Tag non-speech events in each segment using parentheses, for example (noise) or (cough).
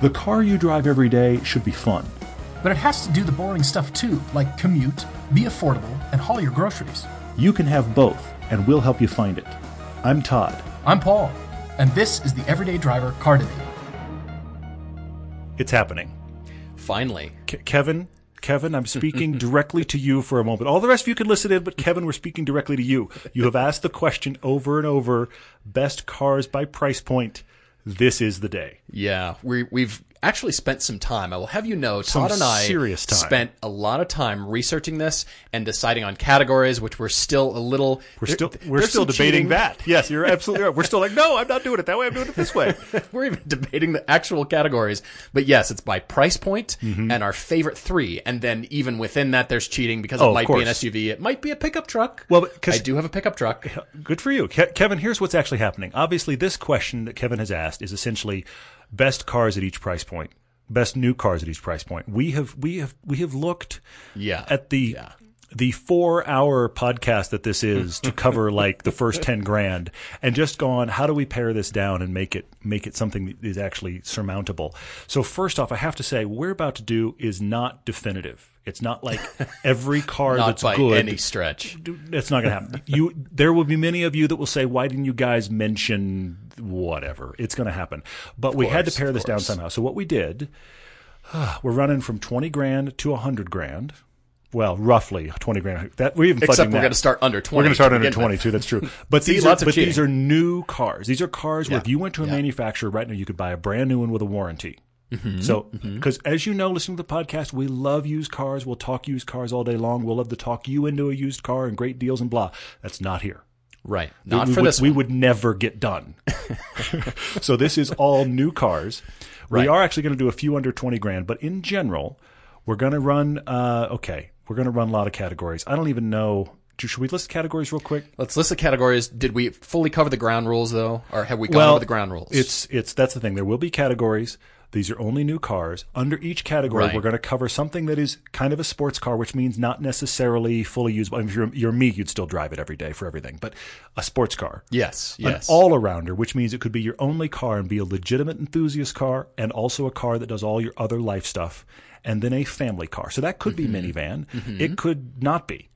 The car you drive every day should be fun. But it has to do the boring stuff too, like commute, be affordable, and haul your groceries. You can have both, and we'll help you find it. I'm Todd. I'm Paul, and this is the Everyday Driver Car Debate. It's happening. Finally. Ke- Kevin, Kevin, I'm speaking (laughs) directly to you for a moment. All the rest of you can listen in, but Kevin, we're speaking directly to you. You have asked the question over and over best cars by price point. This is the day. Yeah, we, we've actually spent some time. I will have you know, Some Todd and I serious time. spent a lot of time researching this and deciding on categories, which we're still a little. We're there- still we're still debating cheating. that. Yes, you're absolutely right. We're still like, no, I'm not doing it that way. I'm doing it this way. (laughs) We're even debating the actual categories. But yes, it's by price point and our favorite three. And then even within that, there's cheating because Mm-hmm. Oh, it might be an. SUV. It might be a pickup truck. Well, 'cause- I do have a pickup truck. Good for you, Ke- Kevin. Here's what's actually happening. Obviously, this question that Kevin has asked is essentially best cars at each price point, best new cars at each price point. We have we have we have looked Yeah. at the Yeah. the four hour podcast that this is to cover (laughs) like the first ten grand and just gone how do we pare this down and make it make it something that is actually surmountable so first off i have to say what we're about to do is not definitive it's not like every car that's (laughs) good Not that's by good any stretch. it's not going to happen. You, there will be many of you that will say, "Why didn't you guys mention whatever?" It's going to happen, but we had to pare this down somehow. So what we did, (sighs) we're running from twenty grand to hundred grand. Well, roughly twenty grand. That we're even Except we're going to start under 20. We're going to start under twenty too. That's true. (laughs) But these are but these are new cars. These are cars where if you went to a Yeah. manufacturer right now, you could buy a brand new one with a warranty. Mm-hmm. So, because as you know, listening to the podcast, we love used cars. We'll talk used cars all day long. We'll love to talk you into a used car and great deals and blah. That's not here. Right. Not we for would, this We would never get done. (laughs) (laughs) so this is all new cars. We are actually going to do a few under twenty grand, but in general, we're going to run. Uh, okay, we're going to run a lot of categories. I don't even know. Should we list categories real quick? Let's list the categories. Did we fully cover the ground rules though, or have we gone well, over the ground rules? It's it's that's the thing. There will be categories. These are only new cars. Under each category, Right. we're going to cover something that is kind of a sports car, which means not necessarily fully usable. I mean, if you're, you're me, you'd still drive it every day for everything, but a sports car. yes, An yes. all arounder, which means it could be your only car and be a legitimate enthusiast car and also a car that does all your other life stuff, and then a family car. So that could be Mm-hmm. minivan. It could not be.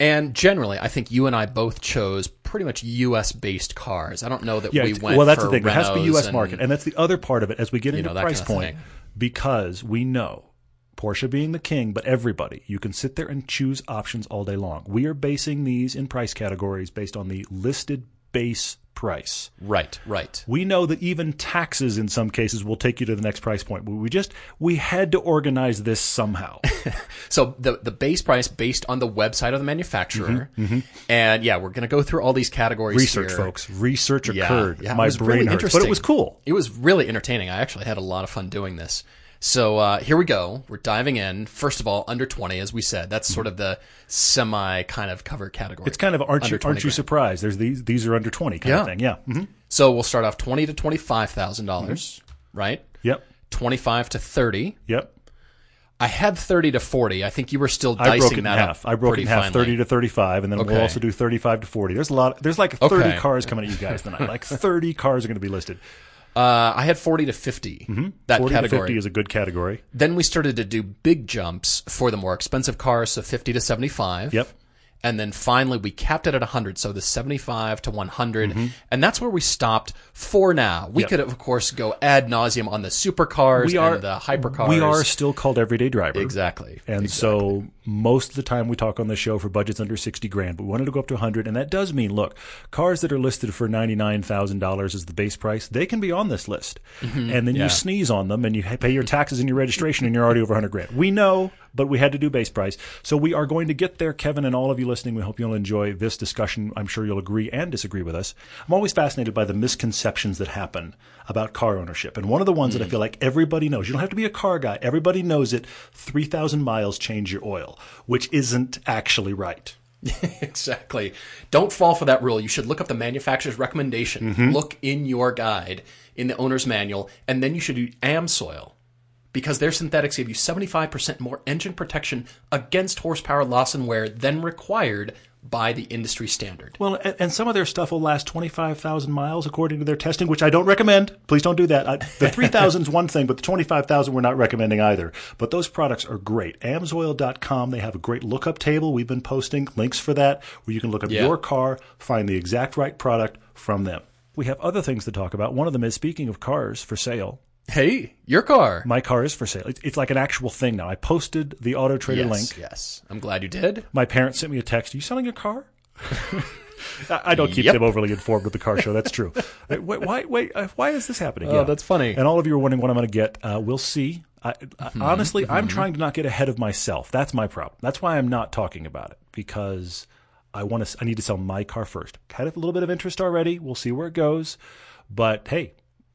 And generally, I think you and I both chose pretty much U.S. based cars. I don't know that Yeah, we went. well, that's the thing. It has to be U.S. and- market, and that's the other part of it. As we get into know, price kind of point, thing. because we know Porsche being the king, but everybody, you can sit there and choose options all day long. We are basing these in price categories based on the listed base price. Right, right. We know that even taxes in some cases will take you to the next price point. We just we had to organize this somehow. (laughs) So the the base price based on the website of the manufacturer, Mm-hmm, and yeah, we're going to go through all these categories. Research, here. folks. Research Yeah, occurred. yeah, it My was brain really hurts, but it was cool. It was really entertaining. I actually had a lot of fun doing this. So uh, here we go. We're diving in. First of all, under twenty, as we said, that's sort of the semi kind of cover category. It's kind of aren't you aren't you surprised? There's these these are under twenty kind Yeah. of thing. Yeah. hmm So we'll start off twenty to twenty five thousand dollars, right? Yep. Twenty five to thirty. Yep. I had thirty to forty. I think you were still I dicing broke it in that half. I broke it in half, finely. thirty to thirty-five, and then we'll also do thirty-five to forty. There's a lot. There's like thirty Okay. cars coming at you guys tonight. Like (laughs) thirty cars are going to be listed. Uh, I had forty to 50 That Forty category. to fifty is a good category. Then we started to do big jumps for the more expensive cars, so 50 to 75. Yep. And then finally we capped it at 100, so the 75 to 100. And that's where we stopped for now. We Mm-hmm. Yep. could, of course, go ad nauseum on the supercars We are and the hypercars. We are still called Everyday Driver. Exactly. And so most of the time we talk on the show for budgets under 60 grand, but we wanted to go up to 100 and that does mean look, cars that are listed for $99,000 as the base price, they can be on this list. And then Yeah. you sneeze on them and you pay your taxes and your registration and you're already over 100 grand. We know, but we had to do base price. So we are going to get there Kevin and all of you listening. We hope you'll enjoy this discussion. I'm sure you'll agree and disagree with us. I'm always fascinated by the misconceptions that happen about car ownership. And one of the ones that I feel like everybody knows, you don't have to be a car guy. Everybody knows it. 3,000 miles change your oil, which isn't actually right. (laughs) exactly. Don't fall for that rule. You should look up the manufacturer's recommendation. Mm-hmm. Look in your guide, in the owner's manual, and then you should do AmSoil. Because their synthetics give you 75% more engine protection against horsepower loss and wear than required by the industry standard. Well, and, some of their stuff will last 25,000 miles according to their testing, which I don't recommend. Please don't do that. I, the (laughs) 3,000 is one thing, but the 25,000 we're not recommending either. But those products are great. Amsoil.com, they have a great lookup table. We've been posting links for that where you can look up Yeah. your car, find the exact right product from them. We have other things to talk about. One of them is speaking of cars for sale. Hey, your car. My car is for sale. It's, it's like an actual thing now. I posted the Auto Trader yes, link. yes. I'm glad you did. My parents sent me a text. Are you selling your car? (laughs) I don't keep Yep. them overly informed with the car show. That's true. (laughs) Wait, why? Wait, uh, why is this happening? Oh, that's funny. And all of you are wondering what I'm going to get. Uh, we'll see. I, I, honestly, I'm trying to not get ahead of myself. That's my problem. That's why I'm not talking about it because I want to. I need to sell my car first. Kind of a little bit of interest already. We'll see where it goes. But hey,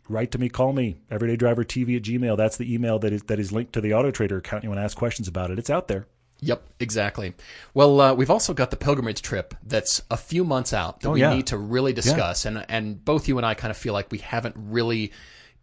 write to me. Call me. Everyday Driver TV at Gmail. That's the email that is that is linked to the Auto Trader account. You want to ask questions about it? It's out there. Yep, exactly. Well, uh, we've also got the pilgrimage trip that's a few months out that Oh, we yeah. need to really discuss, and and both you and I kind of feel like we haven't really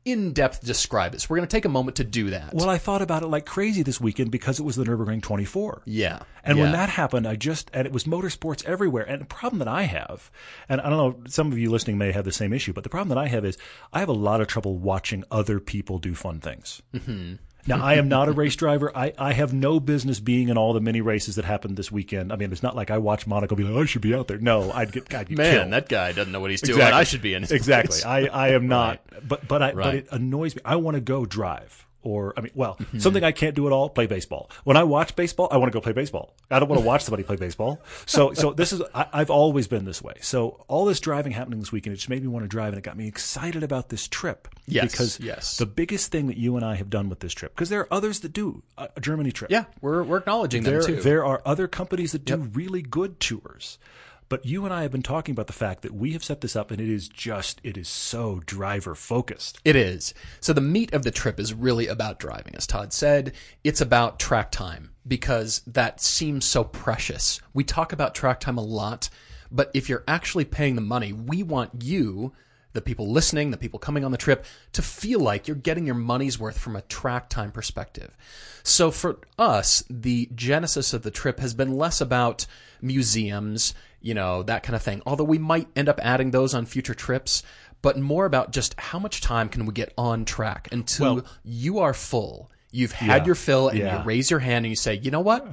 in depth describe it. So we're going to take a moment to do that. Well, I thought about it like crazy this weekend because it was the Nurburgring 24. yeah, And yeah. when that happened, I just, and it was motorsports everywhere. And the problem that I have, and I don't know, some of you listening may have the same issue, but the problem that I have is I have a lot of trouble watching other people do fun things. Mm-hmm. Now, I am not a race driver. I, I have no business being in all the mini races that happened this weekend. I mean, it's not like I watch Monaco be like, I should be out there. No, I'd get, I'd get man, killed. that guy doesn't know what he's doing. Exactly. I should be in his (laughs) exactly. place. I, I am not, but but I but it annoys me. I want to go drive, or I mean, well, Mm-hmm. something I can't do at all. Play baseball. When I watch baseball, I want to go play baseball. I don't want to watch somebody play baseball. So (laughs) so this is I, I've always been this way. So all this driving happening this weekend, it just made me want to drive, and it got me excited about this trip. Yes, because yes. the biggest thing that you and I have done with this trip, because there are others that do a, a Germany trip. Yeah, we're we're acknowledging There, them too. there are other companies that do really good tours. But you and I have been talking about the fact that we have set this up and it is just, it is so driver focused. It is. So the meat of the trip is really about driving, as Todd said. It's about track time because that seems so precious. We talk about track time a lot, but if you're actually paying the money, we want you, the people listening, the people coming on the trip, to feel like you're getting your money's worth from a track time perspective. So for us, the genesis of the trip has been less about museums, you know, that kind of thing. Although we might end up adding those on future trips, but more about just how much time can we get on track until Well- you are full. You've had Yeah. your fill and Yeah. you raise your hand and you say, "You know what?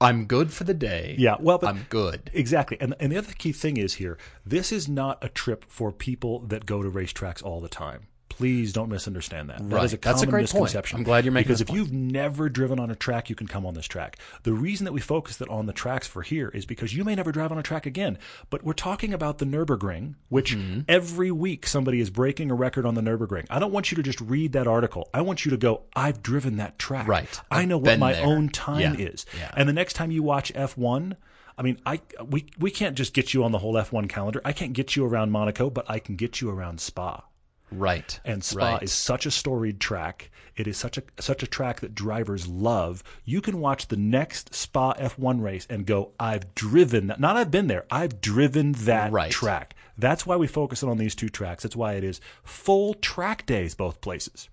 I'm good for the day. Yeah, well, I'm good." Exactly. And, and the other key thing is here this is not a trip for people that go to racetracks all the time. Please don't misunderstand that. That Right. is a That's a common great point. misconception. I'm glad you're making because if you've never driven on a track, you can come on this track. The reason that we focus that on the tracks for here is because you may never drive on a track again. But we're talking about the Nurburgring, which Mm-hmm. every week somebody is breaking a record on the Nurburgring. I don't want you to just read that article. I want you to go, I've driven that track. Right. I I've know what my there. own time Yeah. is. Yeah. And the next time you watch F1, I mean, I we we can't just get you on the whole F1 calendar. I can't get you around Monaco, but I can get you around Spa. Right. And Spa right. is such a storied track. It is such a such a track that drivers love. You can watch the next Spa F1 race and go, "I've driven that. Not I've been there. I've driven that Right. track." That's why we focus on these two tracks. That's why it is full track days both places.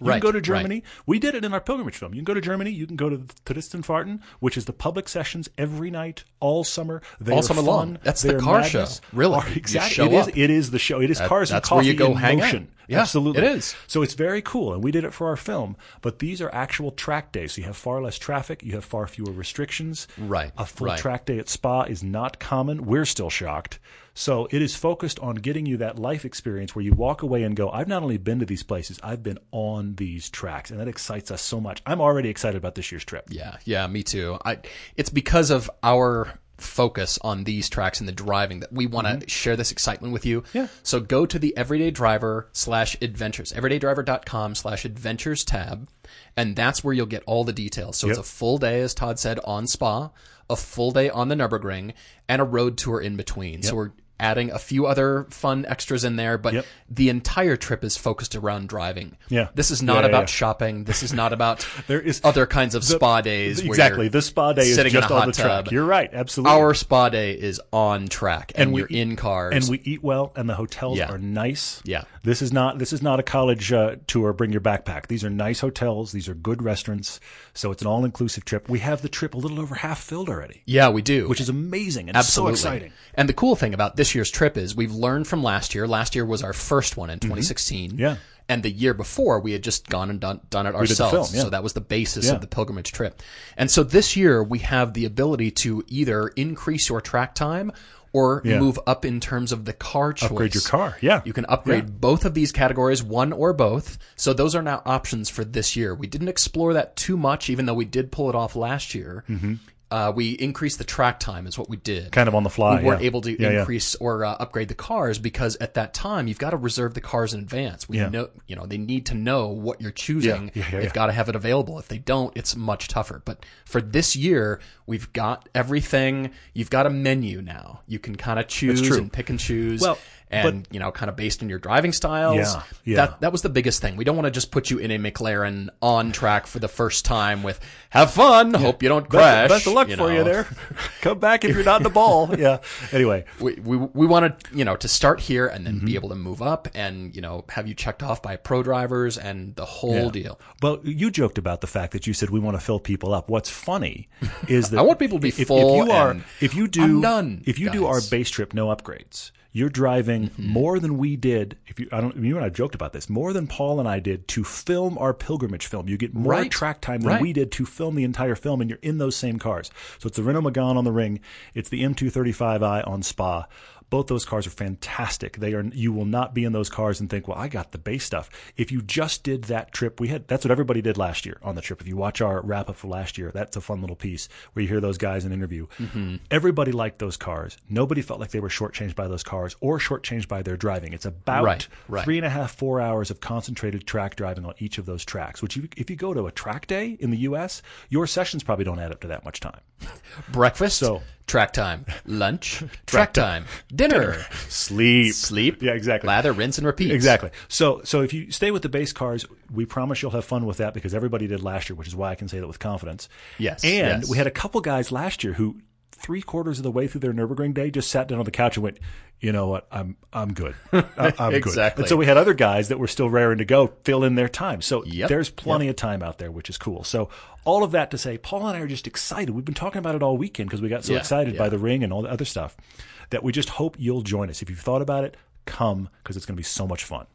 You Right, can go to right. Germany. We did it in our pilgrimage film. You can go to Germany. You can go to Touristenfahrten, which is the public sessions every night, all summer. They All summer fun. long. That's the They are car madness. show. Really. Are- exactly. show it is. It is the show. It is cars and that's where you go in hang out. Yeah, Absolutely, it is. So it's very cool, and we did it for our film. But these are actual track days. So you have far less traffic. You have far fewer restrictions. Right, A full right. track day at Spa is not common. We're still shocked. So it is focused on getting you that life experience where you walk away and go, I've not only been to these places, I've been on these tracks. And that excites us so much. I'm already excited about this year's trip. Yeah, yeah, me too. I it's because of our focus on these tracks and the driving that we want to share this excitement with you. Mm-hmm. Yeah. So go to the everyday driver slash adventures, everydaydriver.com slash adventures tab, and that's where you'll get all the details. So it's a full day, as Todd said, on spa, a full day on the Nürburgring, and a road tour in between. So we're adding a few other fun extras in there, but Yep. the entire trip is focused around driving. Yeah. This is not Yeah, about yeah. shopping. This is not about (laughs) There is- other kinds of spa days. Exactly. The spa day is sitting in just a on hot the track. tub. You're right. Absolutely. Our spa day is on track, and, we you're in cars. and we eat well, and the hotels are nice. Yeah. This is not this is not a college uh, tour. Bring your backpack. These are nice hotels. These are good restaurants. So it's an all inclusive trip. We have the trip a little over half filled already, yeah, we do. which is amazing and Absolutely. so exciting. And the cool thing about this year's trip is we've learned from last year. Last year was our first one in 2016. Mm-hmm. Yeah. And the year before, we had just gone and done, done it ourselves. film, yeah. So that was the basis Yeah. of the pilgrimage trip. And so this year, we have the ability to either increase your track time or Yeah. move up in terms of the car choice. Upgrade your car. Yeah. You can upgrade Yeah. both of these categories, one or both. So those are now options for this year. We didn't explore that too much, even though we did pull it off last year. Mm-hmm. Uh, we increased the track time, is what we did Kind of on the fly. we weren't yeah. able to Yeah, yeah. increase or uh, upgrade the cars because at that time you've got to reserve the cars in advance. We Yeah. know, you know, they need to know what you're choosing. Yeah, yeah, yeah, They've yeah. got to have it available. If they don't, it's much tougher. But for this year, we've got everything. You've got a menu now. You can kind of choose and pick and choose. Well, and you know, kind of based on your driving styles. Yeah, yeah. That that was the biggest thing. We don't want to just put you in a McLaren on track for the first time with "Have fun, hope you don't crash." Best, best of luck for you there. (laughs) Come back if you're not in the ball. (laughs) Yeah. Anyway, we, we, we wanted you know to start here and then Mm-hmm. be able to move up and you know have you checked off by pro drivers and the whole Yeah. deal. Well, you joked about the fact that you said we want to fill people up. What's funny (laughs) is that I want people to be if, full If you are, if you do, done, if you do our base trip, no upgrades. You're driving Mm-hmm. more than we did. If you, I don't, you and I joked about this more than Paul and I did to film our pilgrimage film. You get more Right. track time than Right. we did to film the entire film, and you're in those same cars. So it's the Renault Megane on the ring. It's the M235i on Spa. Both those cars are fantastic. They are. You will not be in those cars and think, "Well, I got the base stuff." If you just did that trip, we had. That's what everybody did last year on the trip. If you watch our wrap up for last year, that's a fun little piece where you hear those guys in interview. Mm-hmm. Everybody liked those cars. Nobody felt like they were shortchanged by those cars or shortchanged by their driving. It's about Right, right. three and a half, four hours of concentrated track driving on each of those tracks. Which, you, if you go to a track day in the U.S., your sessions probably don't add up to that much time. (laughs) Breakfast, So- track time, lunch, (laughs) track time, dinner, Sleep, sleep, Yeah, exactly. lather, rinse, and repeat. Exactly. So, so if you stay with the base cars, we promise you'll have fun with that because everybody did last year, which is why I can say that with confidence. Yes, And yes. we had a couple guys last year who, three quarters of the way through their Nurburgring day, just sat down on the couch and went, "You know what? I'm I'm good. (laughs) I- I'm good." Exactly. And so we had other guys that were still raring to go fill in their time. So Yep, there's plenty of time out there, which is cool. So all of that to say, Paul and I are just excited. We've been talking about it all weekend because we got so Yeah, excited by the ring and all the other stuff that we just hope you'll join us. If you've thought about it, come because it's going to be so much fun.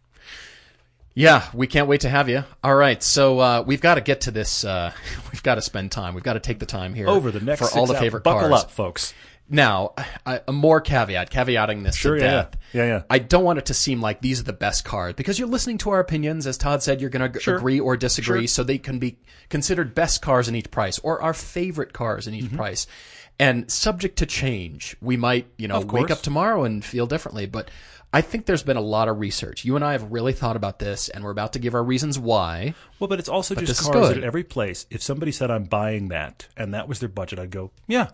Yeah, we can't wait to have you. All right, so uh, we've got to get to this. Uh, (laughs) we've got to spend time. We've got to take the time here Over the next for all the hours. favorite Buckle cars. up, folks. Now, I, a more caveat, caveating this Sure, to yeah, death. yeah. Yeah, yeah. I don't want it to seem like these are the best cars because you're listening to our opinions. As Todd said, you're going to Sure. agree or disagree, Sure. so they can be considered best cars in each price or our favorite cars in each Mm-hmm. price. And subject to change, we might, you know, wake up tomorrow and feel differently. But I think there's been a lot of research. You and I have really thought about this, and we're about to give our reasons why. Well, but it's also this just cars at every place. If somebody said I'm buying that and that was their budget, I'd go, yeah,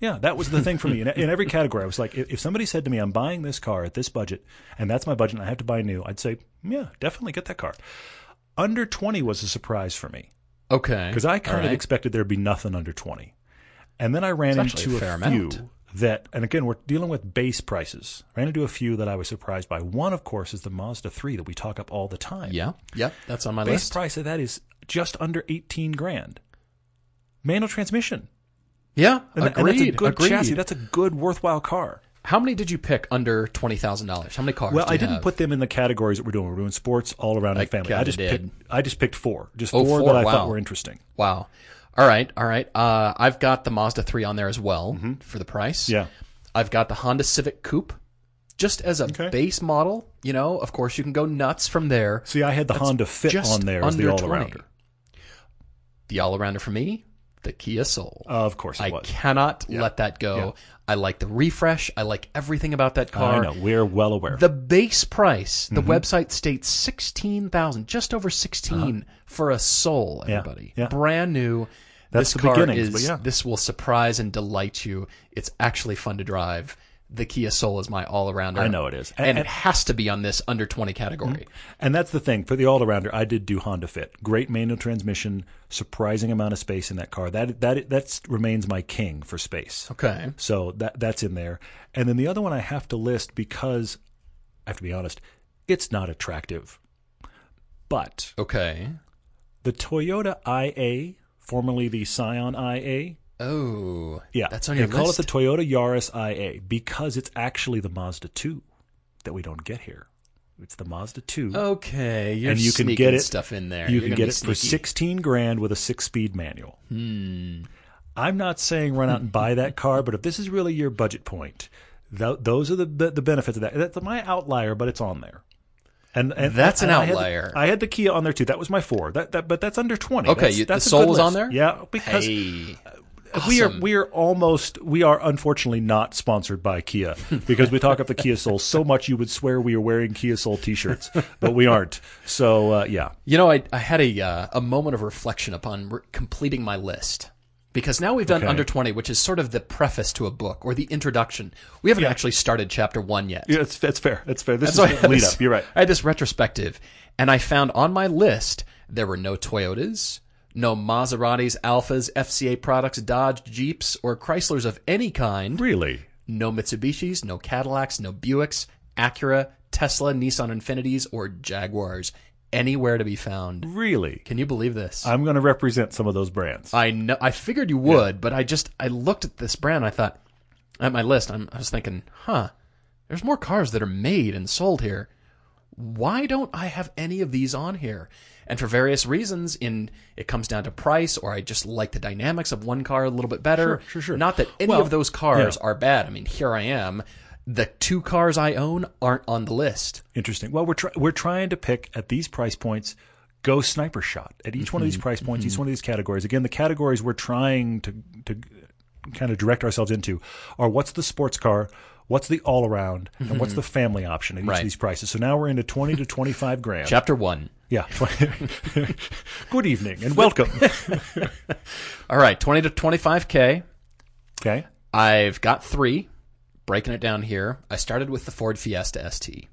yeah. That was the thing for me in, in every category. I was like, if, if somebody said to me, I'm buying this car at this budget and that's my budget and I have to buy new, I'd say, yeah, definitely get that car. Under 20 was a surprise for me Okay. because I kind All of right. expected there'd be nothing under 20. And then I ran It's into a a, few amount. That, and again, we're dealing with base prices. I ran into a few that I was surprised by. One, of course, is the Mazda 3 that we talk up all the time. Yeah. Yep. That's on my Base list. price of that is just under 18 grand. Manual transmission. Yeah. And, agreed. and that's a good agreed. chassis. That's a good, worthwhile car. How many did you pick under twenty thousand dollars? How many cars? Well, do I didn't have? put them in the categories that we're doing. We're doing sports all around in the family. I just did. picked. I just picked four. Just Oh, four, four, that I wow. thought were interesting. Wow. All right, all right. Uh, I've got the Mazda 3 on there as well for the price. Mm-hmm. Yeah. I've got the Honda Civic Coupe, just as a Okay. base model. You know, of course, you can go nuts from there. See, I had the Honda Fit on there as the all 20. arounder. The all arounder for me, the Kia Soul. of course, it I was. cannot let that go. Yeah. I like the refresh. I like everything about that car. I know. We're well aware. The base price, the Mm-hmm. website states sixteen thousand, just over 16 for a soul. Uh-huh. Yeah, Everybody, yeah. brand new. That's this the car beginnings, is. but yeah. This will surprise and delight you. It's actually fun to drive. the Kia Soul is my all arounder. I know it is. and, And- it has to be on this under twenty category. Mm-hmm. And that's the thing for the all arounder. I did do Honda Fit. Great manual transmission, surprising amount of space in that car. That that that remains my king for space. Okay. So that that's in there. And then the other one I have to list because I have to be honest, it's not attractive. But Okay. the Toyota IA, formerly the Scion IA, Oh. yeah, That's on your they your call list. it the Toyota Yaris IA because it's actually the Mazda 2 that we don't get here. It's the Mazda 2. Okay. You're and you can get it stuff in there. You You're can get it for sixteen grand with a six-speed manual. Hmm. I'm not saying run out and buy that (laughs) car, but if this is really your budget point, th- those are the, the the benefits of that. That's my outlier, but it's on there. And, and That's an and I had the- outlier. I had the Kia on there too. That was my four. That, that but that's under twenty. Okay, That's, you- the that's a Soul was on there? Yeah, because Hey. we are we are almost we are unfortunately not sponsored by Kia (laughs) because we talk up the Kia Soul so much you would swear we are wearing Kia Soul T-shirts, but we aren't. So uh, yeah, You know, I, I had a uh, a moment of reflection upon re- completing my list because now we've done Okay. under twenty, which is sort of the preface to a book or the introduction. We haven't actually started chapter one yet. yeah, it's that's fair. That's fair. This So I is had lead this- up. You're right. I had this retrospective, and I found on my list there were no Toyotas, no Maseratis, Alfas, FCA products, Dodge, Jeeps, or Chryslers of any kind. Really? No Mitsubishis, no Cadillacs, no Buicks, Acura, Tesla, Nissan Infinitis, or Jaguars anywhere to be found. Really? Can you believe this? I'm going to represent some of those brands. I know. I figured you would, but I just I looked at this brand. I thought at my list. I'm, I was thinking, huh? There's more cars that are made and sold here. Why don't I have any of these on here? And for various reasons, in it comes down to price, or I just like the dynamics of one car a little bit better. Sure, sure, sure. Not that any Well, of those cars yeah. are bad. I mean, here I am. The two cars I own aren't on the list. Interesting. Well, we're try- we're trying to pick at these price points. Go sniper shot at each one of Mm-hmm. these price points, each one of these categories. Again, the categories we're trying to to kind of direct ourselves into are what's the sports car, what's the all around, and what's the family option at each Mm-hmm. Right. of these prices. So now we're into twenty to twenty five grand. Chapter one. Yeah. (laughs) Good evening and welcome. (laughs) All right, twenty to twenty-five k. okay. I've got three. Breaking it down here, I started with the Ford Fiesta ST.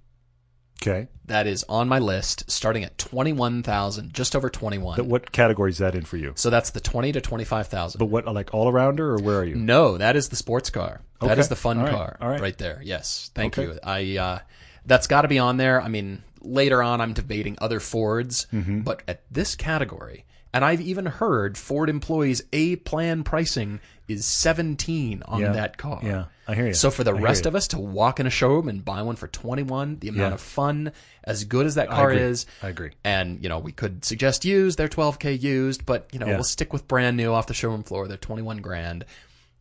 Okay. That is on my list, starting at twenty-one thousand, just over twenty-one. But What category is that in for you? so that's the twenty to twenty-five thousand. But what like all arounder or where are you? No, that is the sports car. That Okay. is the fun All right. car All right. right there. Yes, thank Okay. you. I uh, that's got to be on there. I mean, later on, I'm debating other Fords, Mm-hmm. but at this category, and I've even heard Ford employees A plan pricing is 17 on Yeah. that car. Yeah, I hear you. So for the I rest of us to walk in a showroom and buy one for 21, the amount Yeah. of fun, as good as that car agree. is, I agree. and you know, we could suggest used. They're 12k used, but you know, Yeah. we'll stick with brand new off the showroom floor. They're 21 grand.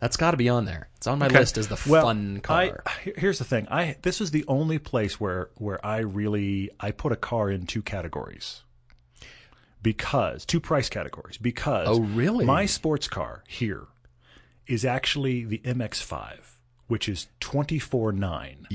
That's got to be on there. It's on my Okay. list as the Well, fun car. I, here's the thing. I this is the only place where where I really I put a car in two categories. Because two price categories. Because Oh, really? My sports car here is actually the MX5, which is twenty four nine.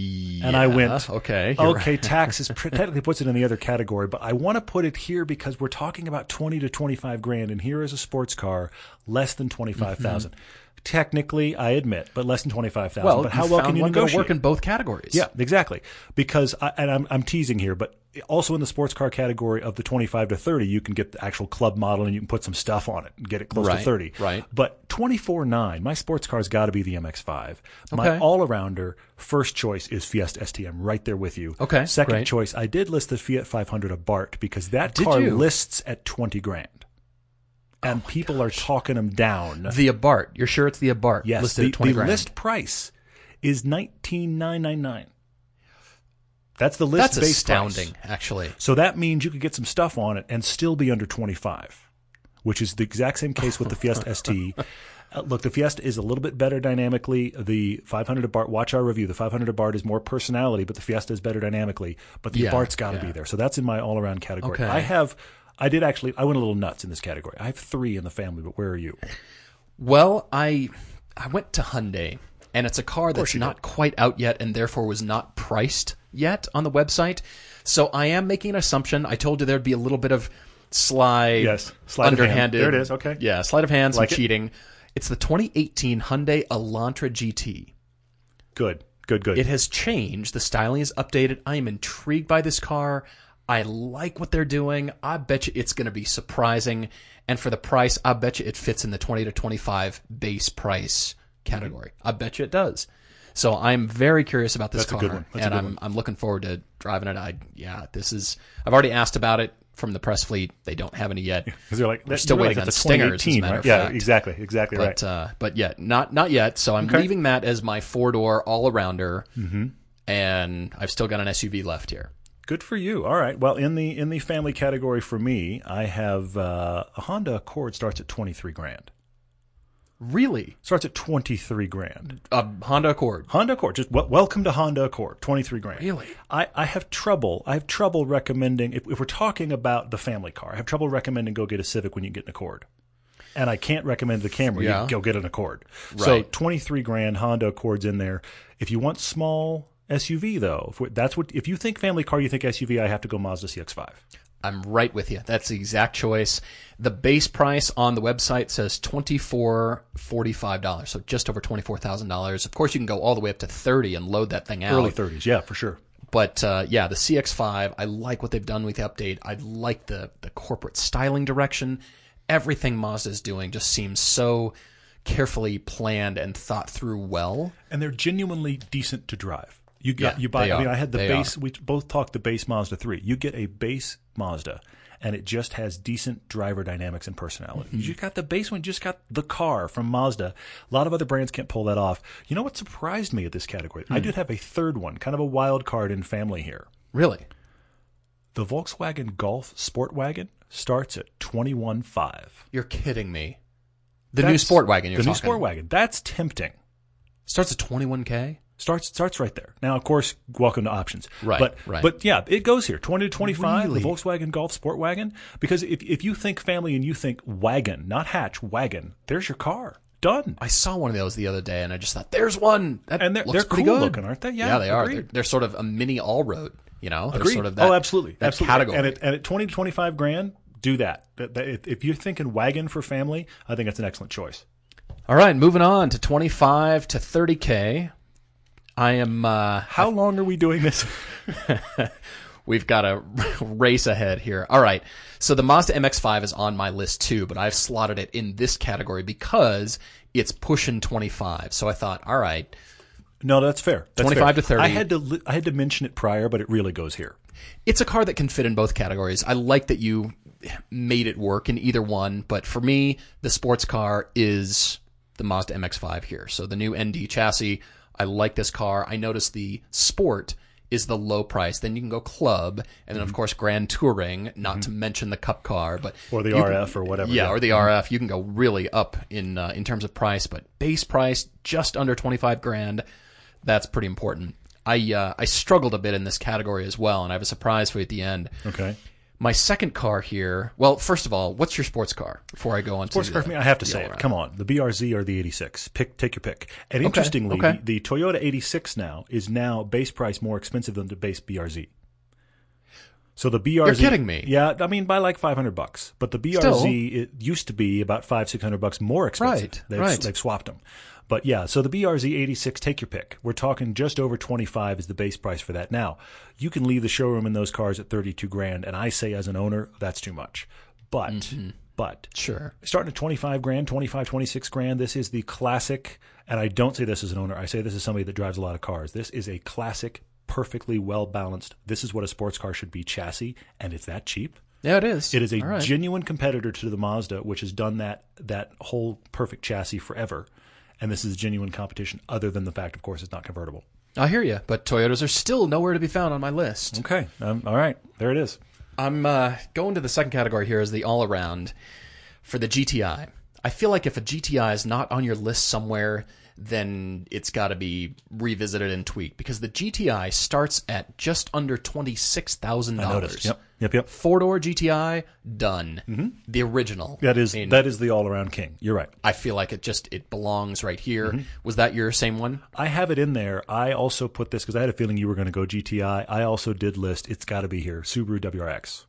and I went okay, okay, (laughs) taxes pr- technically puts it in the other category, but I want to put it here because we're talking about 20 to 25 grand and here is a sports car less than 25,000. Mm-hmm. Technically, I admit, but less than 25,000. well, but how well can you negotiate? work in both categories? Yeah, exactly. Because I, and I'm, I'm teasing here, but also in the sports car category of the 25 to 30, you can get the actual club model and you can put some stuff on it and get it close Right, to 30. right. But twenty four nine, my sports car's got to be the MX5. My Okay. all arounder first choice is Fiesta ST. I'm right there with you. Okay, Second great. choice, I did list the Fiat 500 Abarth because that Did car you? lists at 20 grand. And people are talking them down. The Abarth. You're sure it's the Abarth? Yes, listed the, at 20 the grand. list price is nineteen nine nine nine. That's the list That's astounding, price. actually. So that means you could get some stuff on it and still be under twenty five, which is the exact same case with the Fiesta (laughs) ST. Uh, look, the Fiesta is a little bit better dynamically. The 500 Abarth, watch our review. The 500 Abarth is more personality, but the Fiesta is better dynamically. But the Yeah, Abarth's got to yeah. be there. So that's in my all around category. Okay. I have, I did actually, I went a little nuts in this category. I have three in the family, but where are you? Well, I I went to Hyundai, and it's a car that's not quite out yet, and therefore was not priced yet on the website. So I am making an assumption. I told you there'd be a little bit of sly, Yes, sleight of hand. underhanded. There it is, okay. Yeah, sleight of hand, some Like it. cheating. It's the 2018 Hyundai Elantra GT. Good, Good, good. It has changed. The styling is updated. I am intrigued by this car. I like what they're doing. I bet you it's going to be surprising. And for the price, I bet you it fits in the 20 to 25 base price category. I bet you it does. So I'm very curious about this That's a car, good one. That's a and good I'm one. I'm looking forward to driving it. I yeah, this is. I've already asked about it from the press fleet. They don't have any yet. (laughs) Because they're like, they're still waiting on a stingers, as a matter right? of Yeah, fact. exactly, exactly right. But uh, but yeah, not not yet. So I'm Okay. leaving that as my four door all arounder, Mm-hmm. and I've still got an SUV left here. Good for you. All right. Well, in the in the family category for me, I have uh, a Honda Accord starts at twenty three grand. Really, Starts at twenty three grand. a Honda Accord. Honda Accord. Just w- welcome to Honda Accord. Twenty three grand. Really? I, I have trouble. I have trouble recommending if, if we're talking about the family car. I have trouble recommending go get a Civic when you get an Accord. And I can't recommend the Camry. Yeah. You go get an Accord. Right. So twenty three grand Honda Accords in there. If you want small SUV though, if that's what if you think family car, you think SUV, I have to go Mazda CX five. I'm right with you. That's the exact choice. The base price on the website says twenty four forty five dollars, so just over twenty four thousand dollars. Of course, you can go all the way up to thirty and load that thing out. Early thirties, yeah, for sure. But uh, yeah, the CX5, I like what they've done with the update. I like the the corporate styling direction. Everything Mazda is doing just seems so carefully planned and thought through well. and they're genuinely decent to drive. You got Yeah, you buy. I mean. I had the They base. We both talked the base Mazda three. You get a base Mazda, and it just has decent driver dynamics and personality. Mm-hmm. You got the base one. You just got the car from Mazda. A lot of other brands can't pull that off. You know what surprised me at this category? Hmm. I did have a third one, kind of a wild card in family here. Really? The Volkswagen Golf Sport Wagon starts at twenty one five. You're kidding me. The new sport wagon you're the new talking. sport wagon. That's tempting. starts at 21k. Starts starts right there. Now, of course, welcome to options. Right, But right. but yeah, it goes here. Twenty to twenty five. Really? The Volkswagen Golf Sport Wagon. Because if if you think family and you think wagon, not hatch, wagon, there's your car. Done. I saw one of those the other day, and I just thought, "There's one." That And they're- they're pretty cool good. looking, aren't they? Yeah, they are. They're, they're sort of a mini all road. You know, they're Agreed. sort of oh, that. oh, absolutely, that absolutely. category. And at, and at twenty to twenty five grand, do that. If- you're thinking wagon for family, I think that's an excellent choice. All right, moving on to 25 to 30k. I am. Uh, How long are we doing this? (laughs) we've got a (laughs) race ahead here. All right. So the Mazda MX-5 is on my list too, but I've slotted it in this category because it's pushing 25. So I thought, all right, No, that's fair. That's 25 fair. to 30. I had to li- I had to mention it prior, but it really goes here. it's a car that can fit in both categories. I like that you made it work in either one, but for me, the sports car is the Mazda MX-5 here. So the new ND chassis, I like this car. I noticed the Sport is the low price. Then you can go Club, and then of course Grand Touring, not to mention the Cup car, but Or the you can- RF or whatever, Yeah, yeah. or the RF. You can go really up in uh, in terms of price, but base price just under twenty five grand. That's pretty important. I uh, I struggled a bit in this category as well, and I have a surprise for you at the end. Okay. My second car here. Well, first of all, what's your sports car? Before I go on Sports to car the, for me, I have to say it. Come on, the BRZ or the 86. Pick, take your pick. And interestingly, okay. The, the Toyota 86 now is now base price more expensive than the base BRZ. So the BRZ, kidding me. Yeah, I mean by like 500 bucks. But the BRZ Still. it used to be about five, 600 bucks more expensive. Right, They've, right. they've swapped them. But yeah, so the BRZ 86, take your pick. We're talking just over 25 is the base price for that. Now, you can leave the showroom in those cars at 32 grand, and I say as an owner, that's too much. But, Mm-hmm. but Sure. starting at 25 grand 25 26 grand this is the classic and i don't say this as an owner i say this as somebody that drives a lot of cars this is a classic perfectly well balanced this is what a sports car should be chassis and it's that cheap Yeah, it is. it is a right. genuine competitor to the mazda which has done that that whole perfect chassis forever and this is genuine competition other than the fact of course it's not convertible I hear you, but Toyotas are still nowhere to be found on my list. okay um, all right there it is I'm uh, going to the second category here as the all around for the GTI. I feel like if a GTI is not on your list somewhere, then it's got to be revisited and tweaked because the GTI starts at just under twenty six thousand dollars. yep yep yep Four door GTI done. The original. that is I mean, that is the all-around king you're right I feel like it just it belongs right here. Mm-hmm. Was that your same one? I have it in there. I also put this because I had a feeling you were going to go GTI. I also did list it's got to be here Subaru WRX.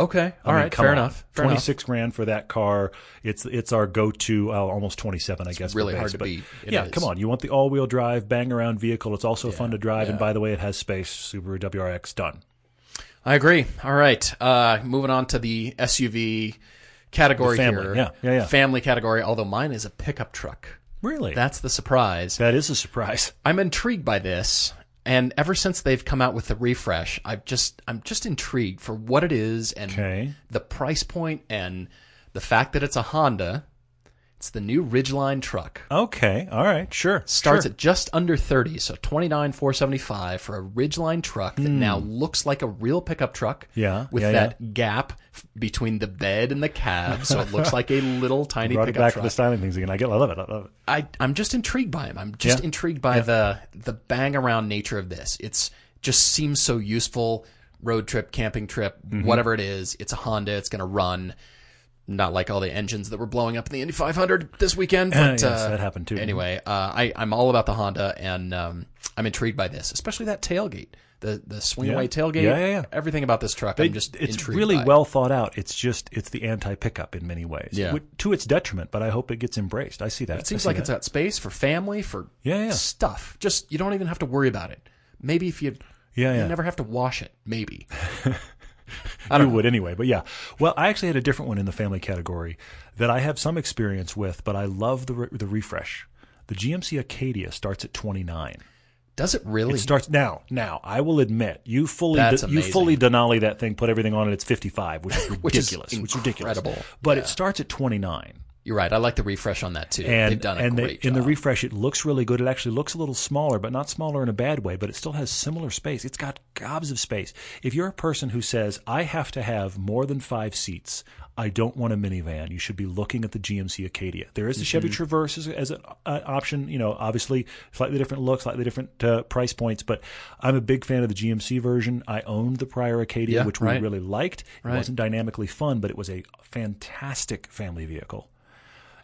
Okay. I mean, right. come Fair on. enough. Fair enough. 26 grand for that car. It's it's our go-to, uh, almost 27, I guess. for really base, hard to beat. It yeah, is. come on. You want the all-wheel drive, bang-around vehicle. It's also fun to drive. And by the way, it has space. Subaru WRX, done. I agree. All right. Uh, moving on to the SUV category The family. here. Yeah, yeah, yeah. Family category, although mine is a pickup truck. Really? That's the surprise. that is a surprise. I'm intrigued by this, and ever since they've come out with the refresh, I've just I'm just intrigued for what it is and Okay. the price point and the fact that it's a Honda. It's the new Ridgeline truck. Okay. All right. Sure. Starts sure. at just under 30, so 29,475 for a Ridgeline truck that now looks like a real pickup truck. Hmm. Yeah, With yeah, that gap between the bed and the cab, so it looks like a little (laughs) tiny Brought it pickup back truck. to the styling things again. I get. I love it. I love it. I I'm just intrigued by him. I'm just Yeah. intrigued by the the bang around nature of this. It's just seems so useful. Road trip, camping trip, Mm-hmm. whatever it is. It's a Honda. It's going to run. Not like all the engines that were blowing up in the Indy 500 this weekend. But, yes, uh, that happened too. Anyway, uh, I I'm all about the Honda, and um, I'm intrigued by this, especially that tailgate, the the swing Yeah. away tailgate. Yeah, yeah, yeah. Everything about this truck, I'm just it's really by. well thought out. It's just it's the anti-pickup in many ways. Yeah. To its detriment, but I hope it gets embraced. I see that. It seems like it's got space for family, for Yeah, yeah. stuff. Just you don't even have to worry about it. Maybe if you Yeah, you never have to wash it. Maybe. (laughs) you would anyway. But yeah, well, I actually had a different one in the family category that I have some experience with, but I love the re- the refresh. The GMC Acadia starts at 29. Does it really? It starts now. Now, I will admit, you fully That's you fully Denali that thing, put everything on it. It's 55, which is (laughs) Which is ridiculous. which is ridiculous. But it starts at 29. You're right. I like the refresh on that too. and They've done a and they- great in the refresh it looks really good. It actually looks a little smaller, but not smaller in a bad way. But it still has similar space. It's got gobs of space. If you're a person who says I have to have more than five seats, I don't want a minivan. You should be looking at the GMC Acadia. There is the Chevy Mm-hmm. Traverse as, as an uh, option. You know, obviously slightly different look, slightly different uh, price points. But I'm a big fan of the GMC version. I owned the prior Acadia, Yeah, which we right. really liked. It wasn't dynamically fun, but it was a fantastic family vehicle.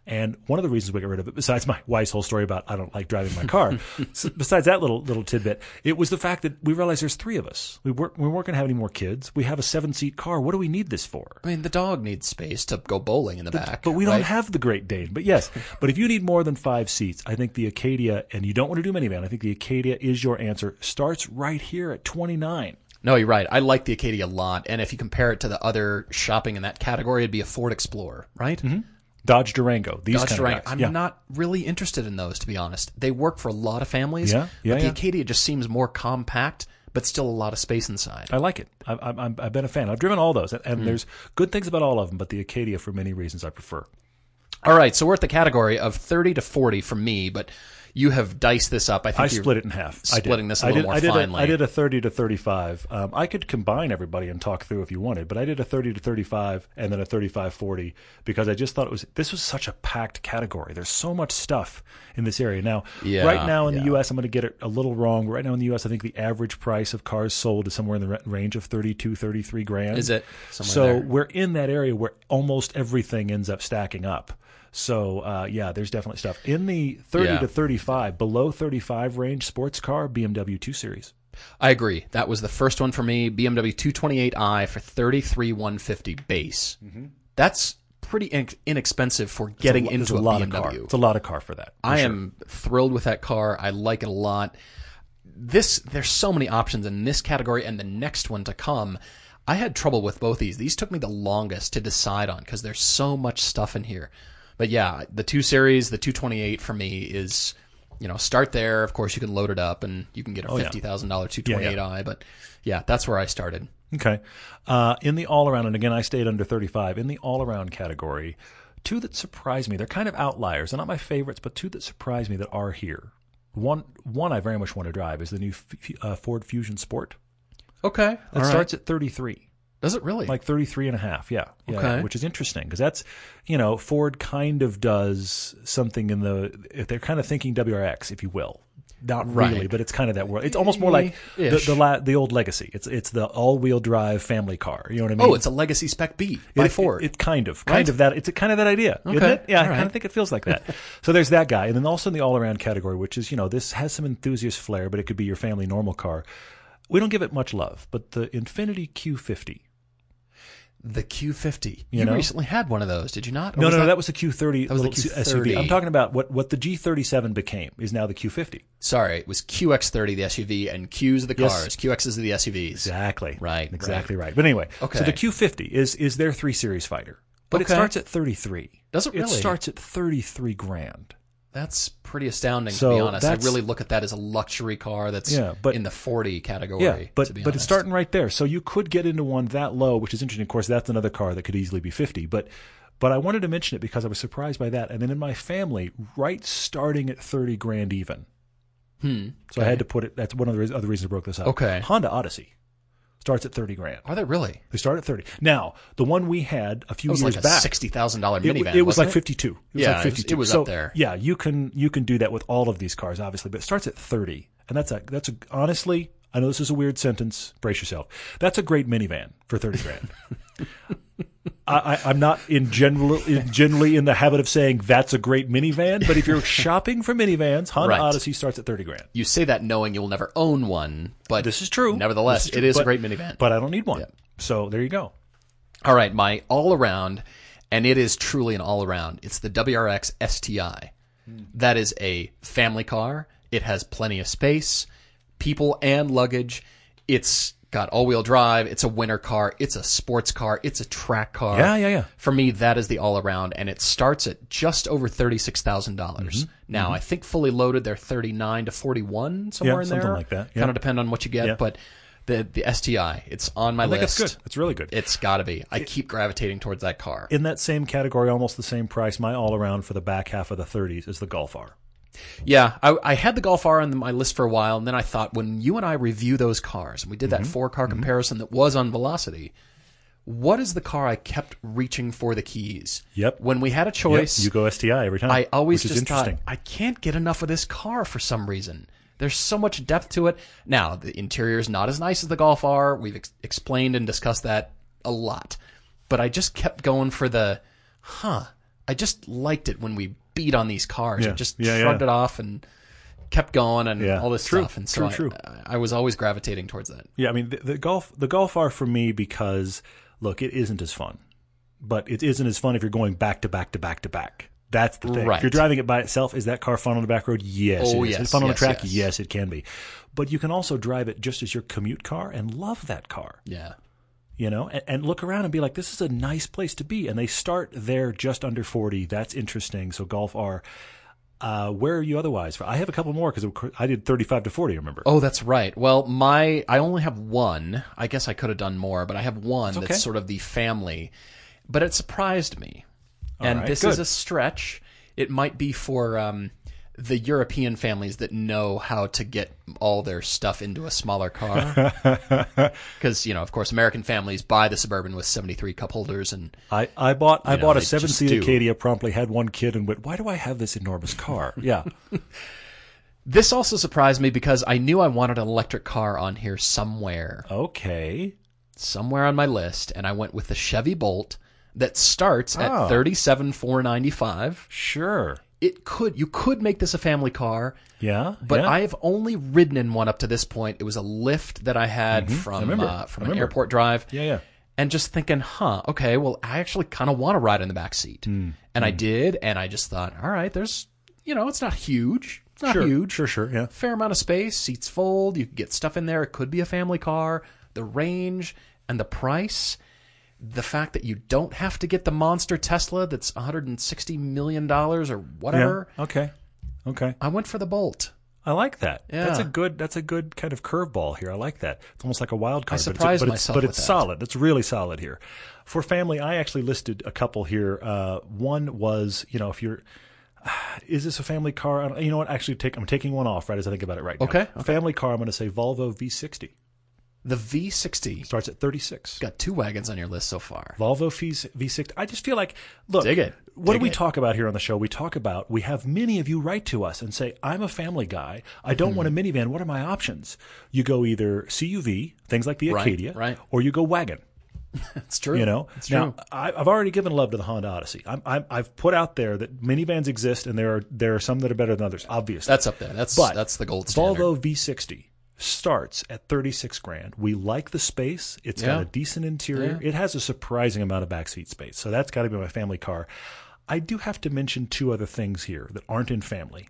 And one of the reasons we got rid of it, besides my wife's whole story about I don't like driving my car, (laughs) besides that little little tidbit, it was the fact that we realized there's three of us. We weren't we weren't going to have any more kids. We have a seven seat car. What do we need this for? I mean, the dog needs space to go bowling in the back. But we right? don't have the Great Dane. But yes, but if you need more than five seats, I think the Acadia, and you don't want to do minivan, I think the Acadia is your answer. Starts right here at 29. No, you're right. I like the Acadia a lot, and if you compare it to the other shopping in that category, it'd be a Ford Explorer, right? Mm-hmm. Dodge Durango. These Dodge kind Durango. of guys. I'm yeah. not really interested in those, to be honest. They work for a lot of families. Yeah, yeah, but the yeah. Acadia just seems more compact, but still a lot of space inside. I like it. I, I've been a fan. I've driven all those, and, and hmm. there's good things about all of them. But the Acadia, for many reasons, I prefer. All right, so we're at the category of 30 to 40 for me, but you have diced this up. I think I split it in half. I did. Splitting this a I little did, more I did finely. A, I did a 30 to 35. Um, I could combine everybody and talk through if you wanted, but I did a 30 to 35 and then a 35 40 because I just thought it was this was such a packed category. There's so much stuff in this area. Now, Yeah, right now in yeah. the U.S., I'm going to get it a little wrong. Right now in the U.S., I think the average price of cars sold is somewhere in the range of 32, 33 grand. Is it? Somewhere So there. we're in that area where almost everything ends up stacking up. So uh, yeah, there's definitely stuff in the 30 Yeah. to 35, below 35 range sports car BMW 2 Series. I agree. That was the first one for me. BMW 228i for 33,150 base. That's pretty in- inexpensive for getting There's into a a, lot BMW. of car. It's a lot of car for that. for I sure. am thrilled with that car. I like it a lot. This there's so many options in this category and the next one to come. I had trouble with both these. These took me the longest to decide on because there's so much stuff in here. But yeah, the 2 series, the 228 for me is you know, start there. Of course, you can load it up and you can get a Oh, yeah. $50,000 228i, but yeah, that's where I started. Okay. Uh, in the all around, and again, I stayed under 35. In the all around category, two that surprise me. They're kind of outliers. They're not my favorites, but two that surprise me that are here. One, one I very much want to drive is the new F- F- uh, Ford Fusion Sport. Okay. That starts at 33. Does it really? like 33 and a half yeah, yeah Okay. which is interesting because that's you know ford kind of does something in the if they're kind of thinking wrx if you will not really but it's kind of that world it's almost more like the the, la- the old legacy it's it's the all-wheel drive family car you know what i oh, mean oh, it's a Legacy Spec B by it, Ford. It, it kind of, kind Right? of that. It's a kind of that idea, isn't Okay. it? Yeah, I All kind of think it feels like that. (laughs) so there's that guy, and then also in the all-around category, which is you know this has some enthusiast flair, but it could be your family normal car. We don't give it much love, but the Infiniti Q50. The Q50. You, know? recently had one of those, did you not? Or No, no, that, no, that was the Q30 That was the little Q30. SUV. I'm talking about what, what the G37 became is now the Q50. Sorry, it was QX30, the SUV, and Q's are the Yes. cars. QXs are the SUVs. Exactly. Right, Exactly right. But anyway, Okay. so the Q50 is is their 3 Series fighter. But it starts at 33. Does it really? It starts at 33 grand. That's pretty astounding, to be honest. I really look at that as a luxury car that's Yeah, but- in the 40 category. Yeah, but to be but it's starting right there. So you could get into one that low, which is interesting. Of course, that's another car that could easily be 50, but but I wanted to mention it because I was surprised by that. And then in my family, right starting at 30 grand even. Hmm. So I had to put it that's one of the other reasons I broke this up. Okay. Honda Odyssey starts at 30 grand. Are they really? They start at 30. Now, the one we had a few It was years like a back sixty thousand dollar minivan. it was wasn't like 52. Was Yeah, like 52. it was so, up there. Yeah, you can you can do that with all of these cars, obviously, but it starts at 30, and that's a that's a honestly. I know this is a weird sentence. Brace yourself. That's a great minivan for 30 grand. (laughs) I, I'm not in general in, generally in the habit of saying that's a great minivan, but if you're (laughs) shopping for minivans, Honda Right. Odyssey starts at 30 grand. You say that knowing you'll never own one, but This is true. Nevertheless, is true. it is a great minivan. But I don't need one. So there you go. All right, my all around, and it is truly an all around. It's the WRX STI. Hmm. That is a family car. It has plenty of space, people and luggage. It's got all wheel drive. It's a winter car. It's a sports car. It's a track car. Yeah, yeah, yeah. For me, that is the all around, and it starts at just over thirty six thousand dollars. Mm-hmm. Now, I think fully loaded, they're thirty nine to forty one somewhere Yeah, in something there, like that. Yeah. Kind of depend on what you get, Yeah. but the the STI, it's on my I list. It's good. It's really good. It's got to be. I keep gravitating towards that car. in that same category, almost the same price, my all around for the back half of the 30s is the Golf R. yeah, I, I had the Golf R on my list for a while, and then I thought when you and I review those cars, and we did that Mm-hmm. four car comparison that was on Velocity, what is the car I kept reaching for the keys? Yep. When we had a Yep, choice, you go STI every time. I always just thought interesting. I can't get enough of this car for some reason. There's so much depth to it. Now the interior is not as nice as the Golf R. We've ex- explained and discussed that a lot, but I just kept going for the, huh? I just liked it when we beat on these cars. I just Yeah, shrugged yeah. it off and kept going and Yeah. all this True. stuff. And so True, I, true. I was always gravitating towards that. Yeah, I mean the, the golf the Golf R for me because look, it isn't as fun, but it isn't as fun if you're going back to back to back to back. That's the thing. Right. If you're driving it by itself, is that car fun on the back road? Yes. Oh, it is. yes, fun on the track? yes. Yes, it can be. But you can also drive it just as your commute car and love that car. Yeah. You know, and, and look around and be like, this is a nice place to be. And they start there just under 40. That's interesting. So Golf R. Uh, where are you otherwise? I have a couple more because I did 35 to 40, remember? Oh, that's right. Well, my I only have one. I guess I could have done more, but I have one okay. that's sort of the family. But it surprised me, and right, this good. is a stretch. It might be for um, the European families that know how to get all their stuff into a smaller car. (laughs) Because you know, of course, American families buy the Suburban with seventy-three cup holders, and I, I bought I know, bought a seven seat. Acadia. Promptly had one kid and went, why do I have this enormous car? (laughs) Yeah, this also surprised me because I knew I wanted an electric car on here somewhere. okay. somewhere on my list, and I went with the Chevy Bolt that starts at Oh. thirty-seven four ninety-five. Sure. It could you could make this a family car, Yeah. but yeah. I've only ridden in one up to this point. It was a lift that I had from Mm-hmm. remember. uh, from an airport drive. Yeah, yeah. And just thinking, huh, okay, well, I actually kind of want to ride in the back seat, Mm, and I did, and I just thought, all right, there's, you know, it's not huge, it's not Sure. huge, Sure, sure. Yeah. fair amount of space, seats fold, you can get stuff in there. It could be a family car. The range and the price, the fact that you don't have to get the monster Tesla that's 160 million dollars or Yeah. whatever. Okay. Okay. I went for the Bolt. I like that. Yeah. That's a good. That's a good kind of curveball here. I like that. It's almost like a wild card. but it's- surprised but it's, myself but with it's that. solid. It's really solid here. For family, I actually listed a couple here. Uh, one was, you know, if you're, (sighs) is this a family car? I You know what? Actually, take I'm taking one off right as I think about it right now. Okay, okay. Family car. I'm going to say Volvo V60. The V60. Starts at 36. Got two wagons on your list so far. Volvo V- V60. I just feel like, look, Dig it. what Dig do we it. talk about here on the show? We talk about, we have many of you write to us and say, I'm a family guy. I don't hmm. want a minivan. What are my options? You go either CUV, things like the Right, Acadia, right. or you go wagon. (laughs) It's true. You know, it's now true. I, I've already given love to the Honda Odyssey. I'm, I'm, I've put out there that minivans exist, and there are there are some that are better than others. Obviously, That's up there. That's but that's the gold standard. Volvo V60 starts at 36 grand. We like the space. It's got a decent interior. It has a surprising amount of backseat space. So that's got to be my family car. I do have to mention two other things here that aren't in family.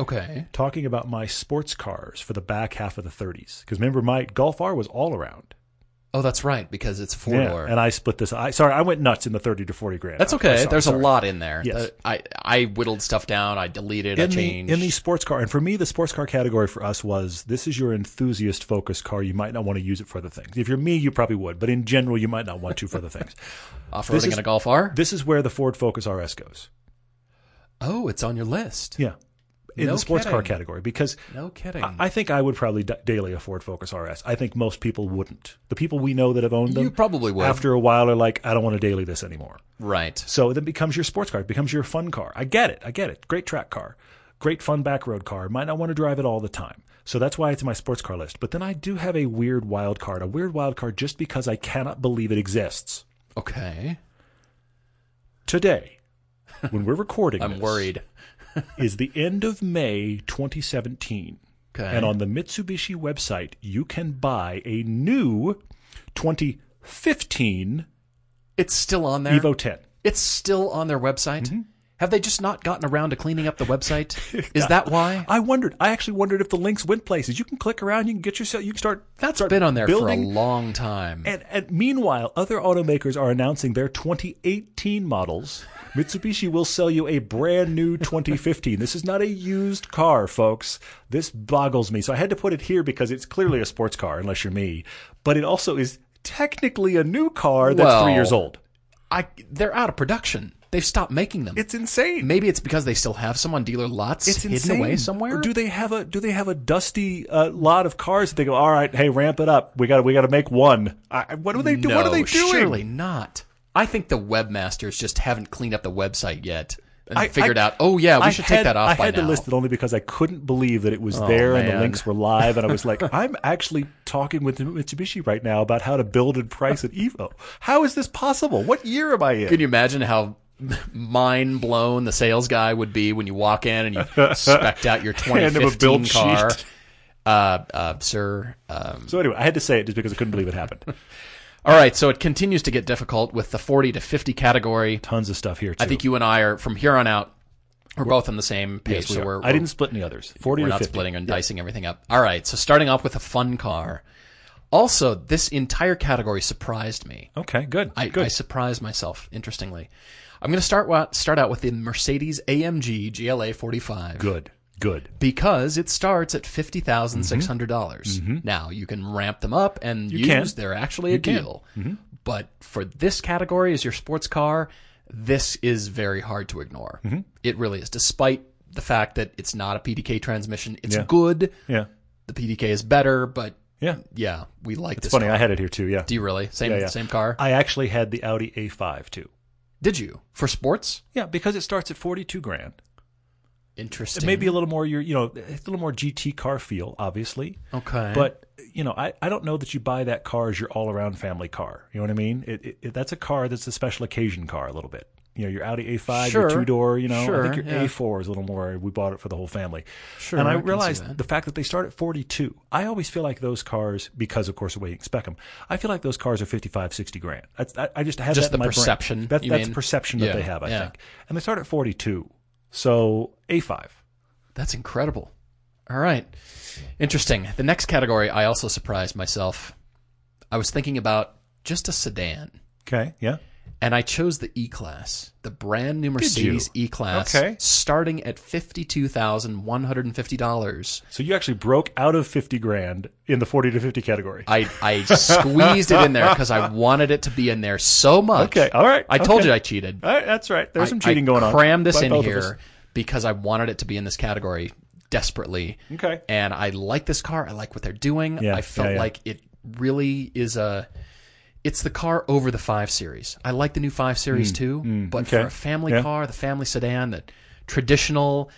Okay. Talking about my sports cars for the back half of the 30s. Because remember, my Golf R was all around. Oh, that's right, because it's four Yeah, door. and I split this. I sorry, I went nuts in the 30 to 40 grand. That's okay. There's sorry. a lot in there. Yes. The- I I whittled stuff down. I deleted. I in the, changed. in the sports car, and for me, the sports car category for us was this is your enthusiast focused car. You might not want to use it for other things. If you're me, you probably would, but in general, you might not want to for other things. (laughs) off roading in a Golf R. This is where the Ford Focus RS goes. Oh, it's on your list. Yeah, in No the sports car category because No kidding. I, I think I would probably da- daily a Ford Focus RS. I think most people wouldn't. The people we know that have owned them, You probably would. After a while, are like, I don't want to daily this anymore. right. So then becomes your sports car. It becomes your fun car. I get it. I get it. Great track car. Great fun back road car. Might not want to drive it all the time. So that's why it's in my sports car list. But then I do have a weird wild card. A weird wild card just because I cannot believe it exists. Okay. Today, when we're recording (laughs) I'm this, worried. (laughs) is the end of May 2017. Okay. And on the Mitsubishi website, you can buy a new 2015 It's still on there. Evo 10. It's still on their website. Mm-hmm. Have they just not gotten around to cleaning up the website? (laughs) Is that why? I wondered. I actually wondered if the links went places. You can click around. You can get yourself. You can start. That's start been on there building. for a long time. And, and meanwhile, other automakers are announcing their 2018 models. Mitsubishi will sell you a brand new 2015. This is not a used car, folks. This boggles me. So I had to put it here because it's clearly a sports car, unless you're me. But it also is technically a new car that's three years old. I they're out of production. They've stopped making them. It's insane. Maybe it's because they still have some on dealer lots it's hidden insane. away somewhere. Or do they have a do they have a dusty uh, lot of cars that they go? All right, hey, ramp it up. We got we got to make one. I, what do they do? no, what are they doing? Surely not. I think the webmasters just haven't cleaned up the website yet and I- figured I- out. Oh yeah, we I should had, take that off I by had now. to list it only because I couldn't believe that it was there and the links were live, and I was like, (laughs) I'm actually talking with Mitsubishi right now about how to build and price an Evo. How is this possible? What year am I in? Can you imagine how mind blown the sales guy would be when you walk in and you (laughs) spec out your Hand him a 2015 car? Uh, uh, sir. Um, So anyway, I had to say it just because I couldn't believe it happened. (laughs) all right, so it continues to get difficult with the 40 to 50 category. Tons of stuff here too. I think you and I are from here on out. We're both on the same page, Yes, we so are. we're, I didn't split any others. Forty we're to not 50. splitting and dicing everything up. All right, so starting off with a fun car. Also, this entire category surprised me. Okay, good. I, good. I surprised myself. Interestingly, I'm going to start wa- start out with the Mercedes AMG GLA 45 good. Good. because it starts at fifty mm-hmm. dollars. Mm-hmm. Now you can ramp them up and use. can. They're actually a can. deal. Mm-hmm. But for this category as your sports car, this is very hard to ignore. It really is. Despite the fact that it's not a PDK transmission, it's Yeah. good. Yeah. The PDK is better, but Yeah. yeah, we like this. It's funny, car. I had it here too. Yeah. Do you really? Same Yeah, yeah. same car? I actually had the Audi A5 too. Did you for sports? Yeah, because it starts at forty-two grand. Interesting. Maybe a little more. Your, you know, it's a little more GT car feel, obviously. okay, But you know, I, I don't know that you buy that car as your all-around family car. You know what I mean? It, it, it- that's a car that's a special occasion car a little bit. You know, your Audi A5, Sure. your two-door. You know, Sure, I think your yeah. A4 is a little more. We bought it for the whole family. Sure, And I I realized the fact that they start at 42. I always feel like those cars, because of course the way you spec them, I feel like those cars are 55, 60 grand. I, I just have Just that the perception, That, you that's mean? perception that Yeah, they have. I yeah. think, and they start at 42. So A5. That's incredible. All right. Interesting. The next category, I also surprised myself. I was thinking about just a sedan, Okay. Yeah. And I chose the E Class, the brand new? Mercedes E Class, Okay. starting at $52,150. So you actually broke out of 50 grand in the 40 to 50 category. I, I squeezed it in there because I wanted it to be in there so much. Okay, all right, I told you I cheated. All right, that's right. There's I- some cheating I going on. I crammed this in both of us. here because I wanted it to be in this category desperately. Okay. And I like this car. I like what they're doing. Yeah, I felt yeah, yeah. like it really is a. It's the car over the five series. I like the new five series too, but Hmm, okay. for a family Yeah. car, the family sedan, the traditional.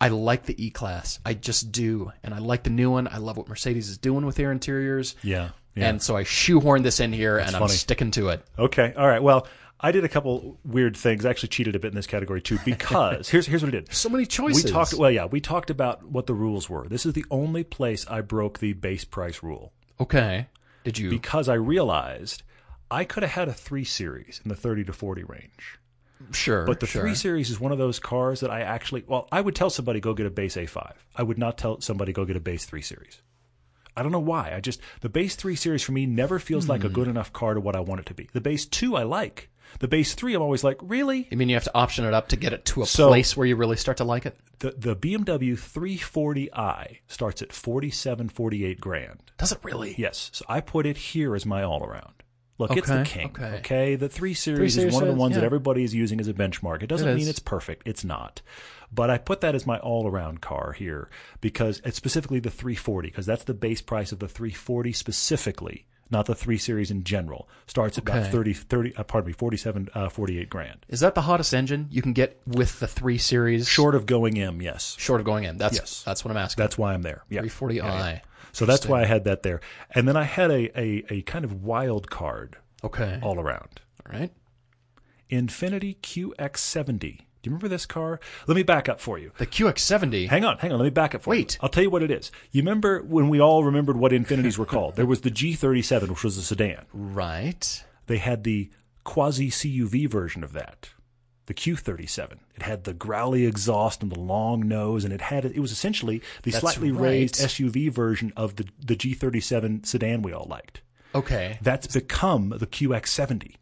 I like the E class. I just do, and I like the new one. I love what Mercedes is doing with their interiors. Yeah. Yeah. And so I shoehorned this in here, and I'm sticking to it. okay. All right. Well, I did a couple weird things. I actually cheated a bit in this category too (laughs) because here's here's what I did. So many choices. We talked well, yeah, we talked about what the rules were. This is the only place I broke the base price rule Okay. Did you? because I realized I could have had a 3 series in the 30 to 40 range. sure. But the sure. 3 series is one of those cars that I actually well, I would tell somebody go get a base A5. I would not tell somebody go get a base 3 series. I don't know why. I just the base 3 series for me never feels like a hmm. good enough car to what I want it to be. The base 2 I like. The base 3 I'm always like, "Really?" You mean you have to option it up to get it to a So- place where you really start to like it? The the BMW 340i starts at 47 48 grand. Does it really? Yes. So I put it here as my all around. Look, it's the Okay, king. okay. The 3 series, series is one of the ones that everybody is using as a benchmark. It doesn't It mean it's perfect. It's not. But I put that as my all around car here because it's specifically the 340 because that's the base price of the 340 specifically, not the 3 series in general. Starts at about Okay. 30 30 uh, pardon me, 47 uh, 48 grand. Is that the hottest engine you can get with the three series? Short of going M, yes. Short of going in. That's Yes. that's what I'm asking. That's why I'm there. Yeah. 340i. So that's why I had that there. And then I had a, a, a kind of wild card Okay. all around. All right. Infiniti QX70. Do you remember this car? Let me back up for you. The QX70. Hang on, hang on. Let me back up for you. Wait. I'll tell you what it is. You remember when we all remembered what Infinitis were called? There was the G37, which was a sedan. Right. They had the quasi CUV version of that, the Q37. It had the growly exhaust and the long nose, and it had it was essentially the That's slightly right. raised SUV version of the the G37 sedan we all liked. Okay. That's become the QX70.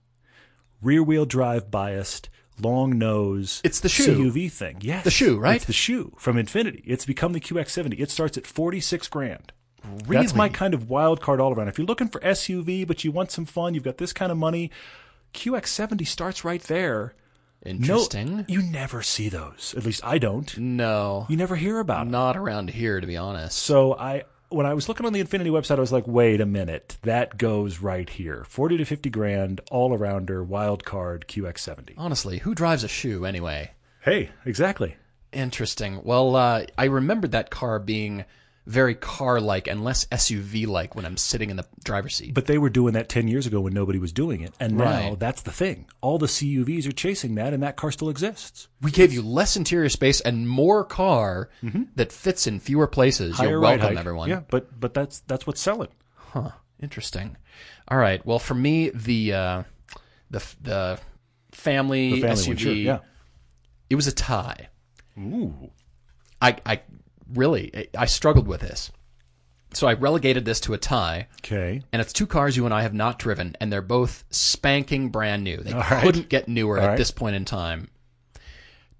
Rear wheel drive biased, long nose. It's the shoe. CUV thing. Yes. The shoe, right? It's the shoe from Infiniti. It's become the QX70. It starts at 46 grand. Really? That's my kind of wild card all around. If you're looking for SUV, but you want some fun, you've got this kind of money, QX70 starts right there. Interesting. No, you never see those. At least I don't. No. You never hear about them. Not around here, to be honest. So I when I was looking on the Infiniti website, I was like, wait a minute, that goes right here. Forty to fifty grand, all arounder, wild card, QX70. Honestly, who drives a shoe anyway? Hey, exactly. Interesting. Well, uh, I remembered that car being very car-like and less SUV-like when I'm sitting in the driver's seat. But they were doing that ten years ago when nobody was doing it, and now Right. that's the thing. All the CUVs are chasing that, and that car still exists. we gave you less interior space and more car that fits in fewer places. Higher You're welcome, height. everyone. Yeah, but but that's that's what's selling. Huh. Interesting. All right. Well, for me, the uh, the the family, The family SUV, sure. Yeah. it was a tie. Ooh. I I really I struggled with this, so I relegated this to a tie. Okay. And it's two cars you and I have not driven, and they're both spanking brand new. They right. couldn't get newer All at right. this point in time.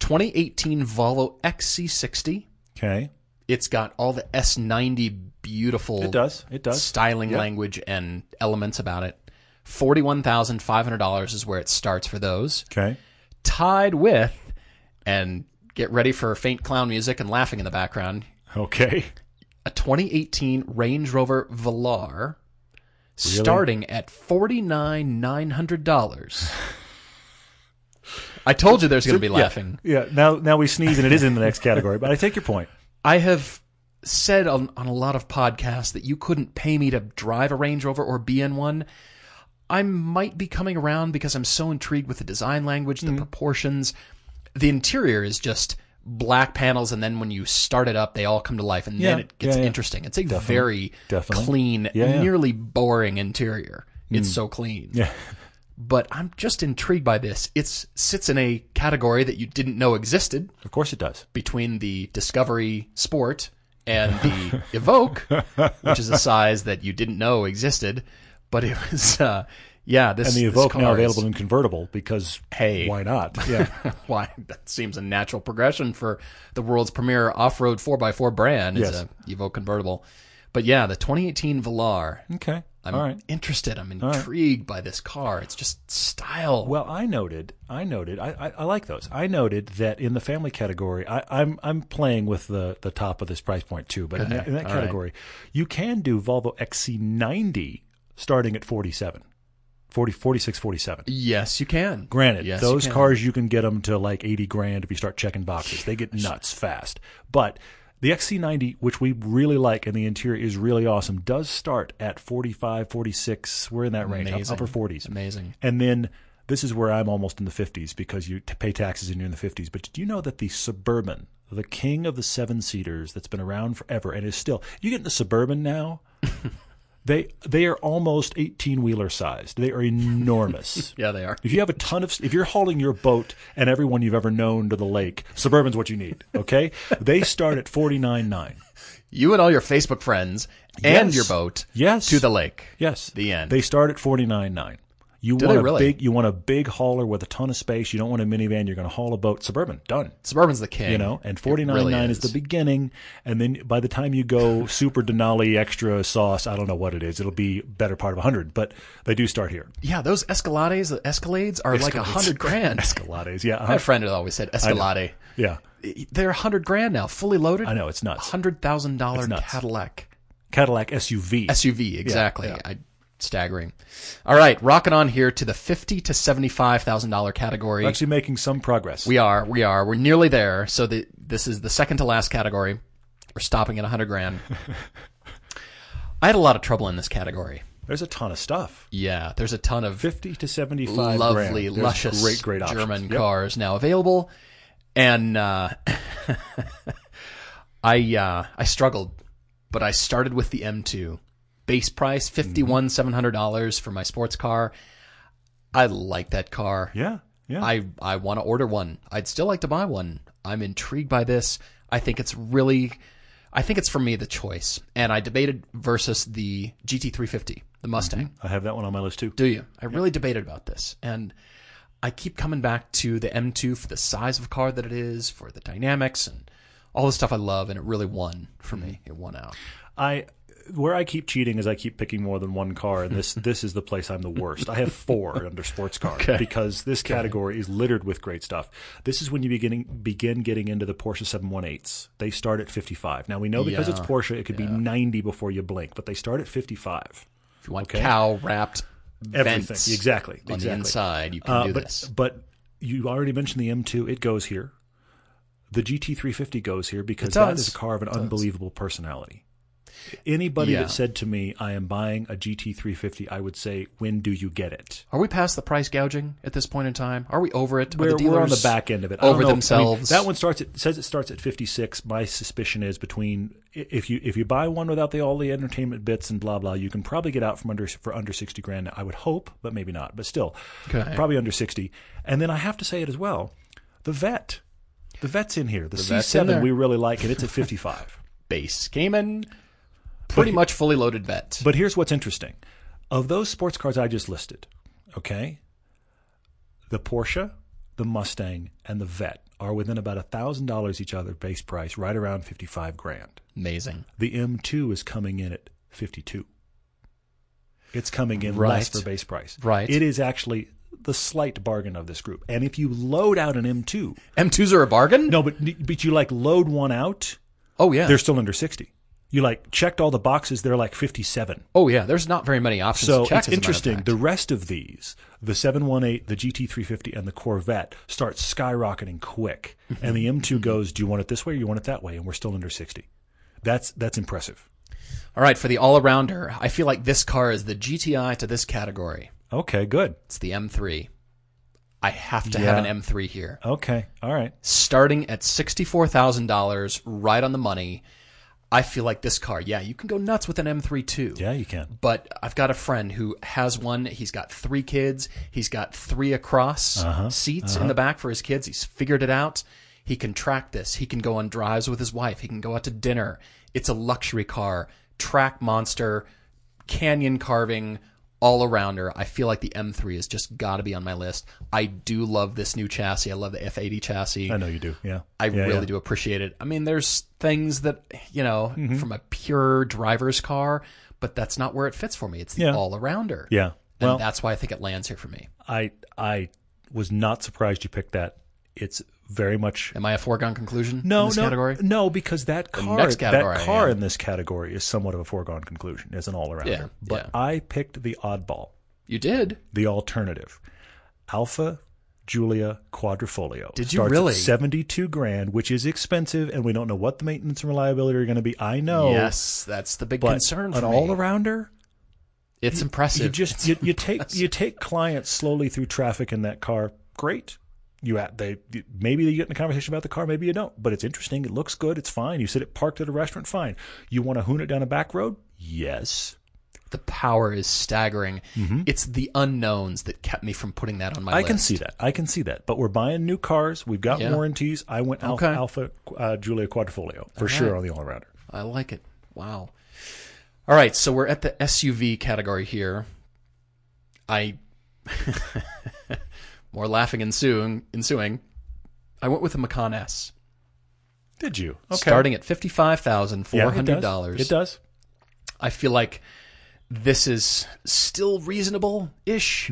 2018 Volvo XC60. Okay. It's got all the S90 beautiful It does. It does. styling Yeah. language and elements about it. $41,500 is where it starts for those. Okay. Tied with, and get ready for faint clown music and laughing in the background, Okay. a 2018 Range Rover Velar starting at $49,900. I told you there's going to be laughing. Yeah. Now now we sneeze and it is in the next category, but I take your point. (laughs) I have said on, on a lot of podcasts that you couldn't pay me to drive a Range Rover or be in one. I might be coming around because I'm so intrigued with the design language, Mm-hmm. the proportions. The interior is just black panels, and then when you start it up, they all come to life, and then Yeah, it gets yeah, yeah. interesting. It's a very Definitely. clean, Yeah, yeah. nearly boring interior. It's so clean. Yeah. But I'm just intrigued by this. It sits in a category that you didn't know existed Of course it does. between the Discovery Sport and the Evoque, which is a size that you didn't know existed. But it was, uh, yeah, this And the Evoque now is- available in convertible because Hey. why not? (laughs) Yeah. Why that seems a natural progression for the world's premier off-road 4x4 brand is Yes. a Evoque convertible. But yeah, the 2018 Velar. okay. I'm right. interested. I'm intrigued by this car. It's just style. Well, I noted, I noted, I, I, I like those. I noted that in the family category, I, I'm I'm playing with the, the top of this price point too. But in that, in that All right. category, you can do Volvo XC90 starting at 47, 40, 46, 47. yes, you can. Granted, Yes, you those can. cars you can get them to like 80 grand if you start checking boxes. They get nuts fast. But the XC90, which we really like and the interior is really awesome, does start at 45, 46. We're in that range, Amazing. upper 40s. Amazing. And then this is where I'm almost in the 50s because you pay taxes and you're in the 50s. But did you know that the Suburban, the king of the seven seaters that's been around forever and is still, you get in the Suburban now, (laughs) they they are almost 18 wheeler sized. They are enormous. (laughs) Yeah, they are. If you have a ton of, if you're hauling your boat and everyone you've ever known to the lake, Suburban's what you need. Okay, they start at forty nine nine. You and all your Facebook friends and Yes. your boat Yes. to the lake. Yes, The end. They start at forty nine nine. You Do want a really? big, you want a big hauler with a ton of space. You don't want a minivan. You're going to haul a boat. Suburban, done. Suburban's the king. You know, and It forty nine really nine is. the beginning, and then by the time you go super Denali extra sauce, I don't know what it is. It'll be better part of hundred, but they do start here. Yeah, those Escalades, the Escalades are like a hundred grand. (laughs) Escalades, yeah, uh-huh. My friend had always said Escalade. yeah. They're a hundred grand now, fully loaded. I know it's nuts. Hundred thousand dollar Cadillac Cadillac SUV. SUV, exactly. yeah. I, staggering. All right, rocking on here to the fifty to seventy five thousand dollar category. We're actually making some progress. We are, we are, we're nearly there. So the, this is the second to last category. We're stopping at a hundred grand. (laughs) I had a lot of trouble in this category. There's a ton of stuff. Yeah, there's a ton of Fifty to seventy-five. lovely, luscious great, great options. German Yep. cars now available, and uh, (laughs) I uh, I struggled, but I started with the M2, base price fifty one mm-hmm. seven hundred dollars for my sports car. I like that car. Yeah, yeah. I I want to order one. I'd still like to buy one. I'm intrigued by this. I think it's really, I think it's for me the choice. And I debated versus the GT350, the mm-hmm. Mustang. I have that one on my list too. Do you? I really debated about this, and I keep coming back to the M2 for the size of car that it is, for the dynamics and all the stuff I love, and it really won for mm-hmm. me. It won out. I where I keep cheating is I keep picking more than one car, and this this is the place I'm the worst. I have four (laughs) under sports car because this category is littered with great stuff. This is when you beginning begin getting into the Porsche 718s. They start at 55. Now we know because it's Porsche, it could be 90 before you blink, but they start at 55. If you want Okay. cow wrapped Everything exactly on exactly. the inside, you can Uh, do but this. but you already mentioned the M2. It goes here. The GT350 goes here because that is a car of an unbelievable personality. Anybody Yeah. that said to me, "I am buying a GT350," I would say, "When do you get it?" Are we past the price gouging at this point in time? Are we over it? We're, the we're on the back end of it. Over know. I mean, themselves. that one starts. At, says it starts at 56. My suspicion is between if you if you buy one without the all the entertainment bits and blah blah, you can probably get out from under for under 60 grand. I would hope, but maybe not. But still, Okay. probably under 60. And then I have to say it as well. The vet, the vet's in here. The, in C7 we really like, and it's at 55. (laughs) base Cayman, pretty much fully loaded vet. But here's what's interesting. Of those sports cars I just listed, okay, the Porsche, the Mustang, and the Vet are within about $1,000 each other base price, right around 55 grand. Amazing. The M2 is coming in at 52. It's coming in Right. less for base price. Right. It is actually the slight bargain of this group. And if you load out an M2, M2s are a bargain. no, but but you like load one out, Oh yeah. they're still under 60. You like checked all the boxes, they're like 57. oh yeah. There's not very many options. So check, it's as a matter of interesting. The rest of these, the 718, the GT350, and the Corvette, start skyrocketing quick. And the M2 (laughs) goes, "Do you want it this way or you want it that way?" And we're still under 60. That's that's impressive. All right, for the all-arounder, I feel like this car is the GTI to this category. Okay, good. It's the M3. I have to Yeah. have an M3 here. Okay, all right. Starting at $64,000, right on the money. I feel like this car, yeah, you can go nuts with an M3 too. Yeah, you can. But I've got a friend who has one. He's got three kids. He's got three across Uh-huh. seats in the back for his kids. He's figured it out. He can track this. He can go on drives with his wife. He can go out to dinner. It's a luxury car, track monster, canyon carving, all arounder. I feel like the M3 has just got to be on my list. I do love this new chassis. I love the F80 chassis. I know you do. Yeah, I Yeah, really yeah. do appreciate it. I mean, there's things that, you know, Mm-hmm. from a pure driver's car, but that's not where it fits for me. It's the Yeah. all arounder. Yeah. And Well, that's why I think it lands here for me. I I was not surprised you picked that. It's very much Am I a foregone conclusion no in this no category? no because that car that car in this category is somewhat of a foregone conclusion as an all arounder. Yeah, But yeah. I picked the oddball. You did. the alternative. Alfa Giulia Quadrifoglio. Did you Starts really? At 72 grand, which is expensive, and we don't know what the maintenance and reliability are going to be. I know. Yes, that's the big concern for an me. all arounder, It's impressive. You just you, you take you take clients slowly through traffic in that car. Great. You at they maybe you get in a conversation about the car, maybe you don't. But it's interesting. It looks good. It's fine. You sit it parked at a restaurant. Fine. You want to hoon it down a back road? Yes. the power is staggering. It's the unknowns that kept me from putting that on my Mm-hmm. I list. can see that. I can see that. But we're buying new cars. We've got Yeah. warranties. I went Alfa, Okay. Alfa uh, Giulia Quadrifoglio for sure on the all rounder. I like it. Wow. All right, so we're at the SUV category here. I (laughs) more laughing ensuing ensuing. I went with the Macan S, Did you? Okay. starting at fifty five thousand four Yeah, it hundred does. dollars. It does. I feel like this is still reasonable (laughs) ish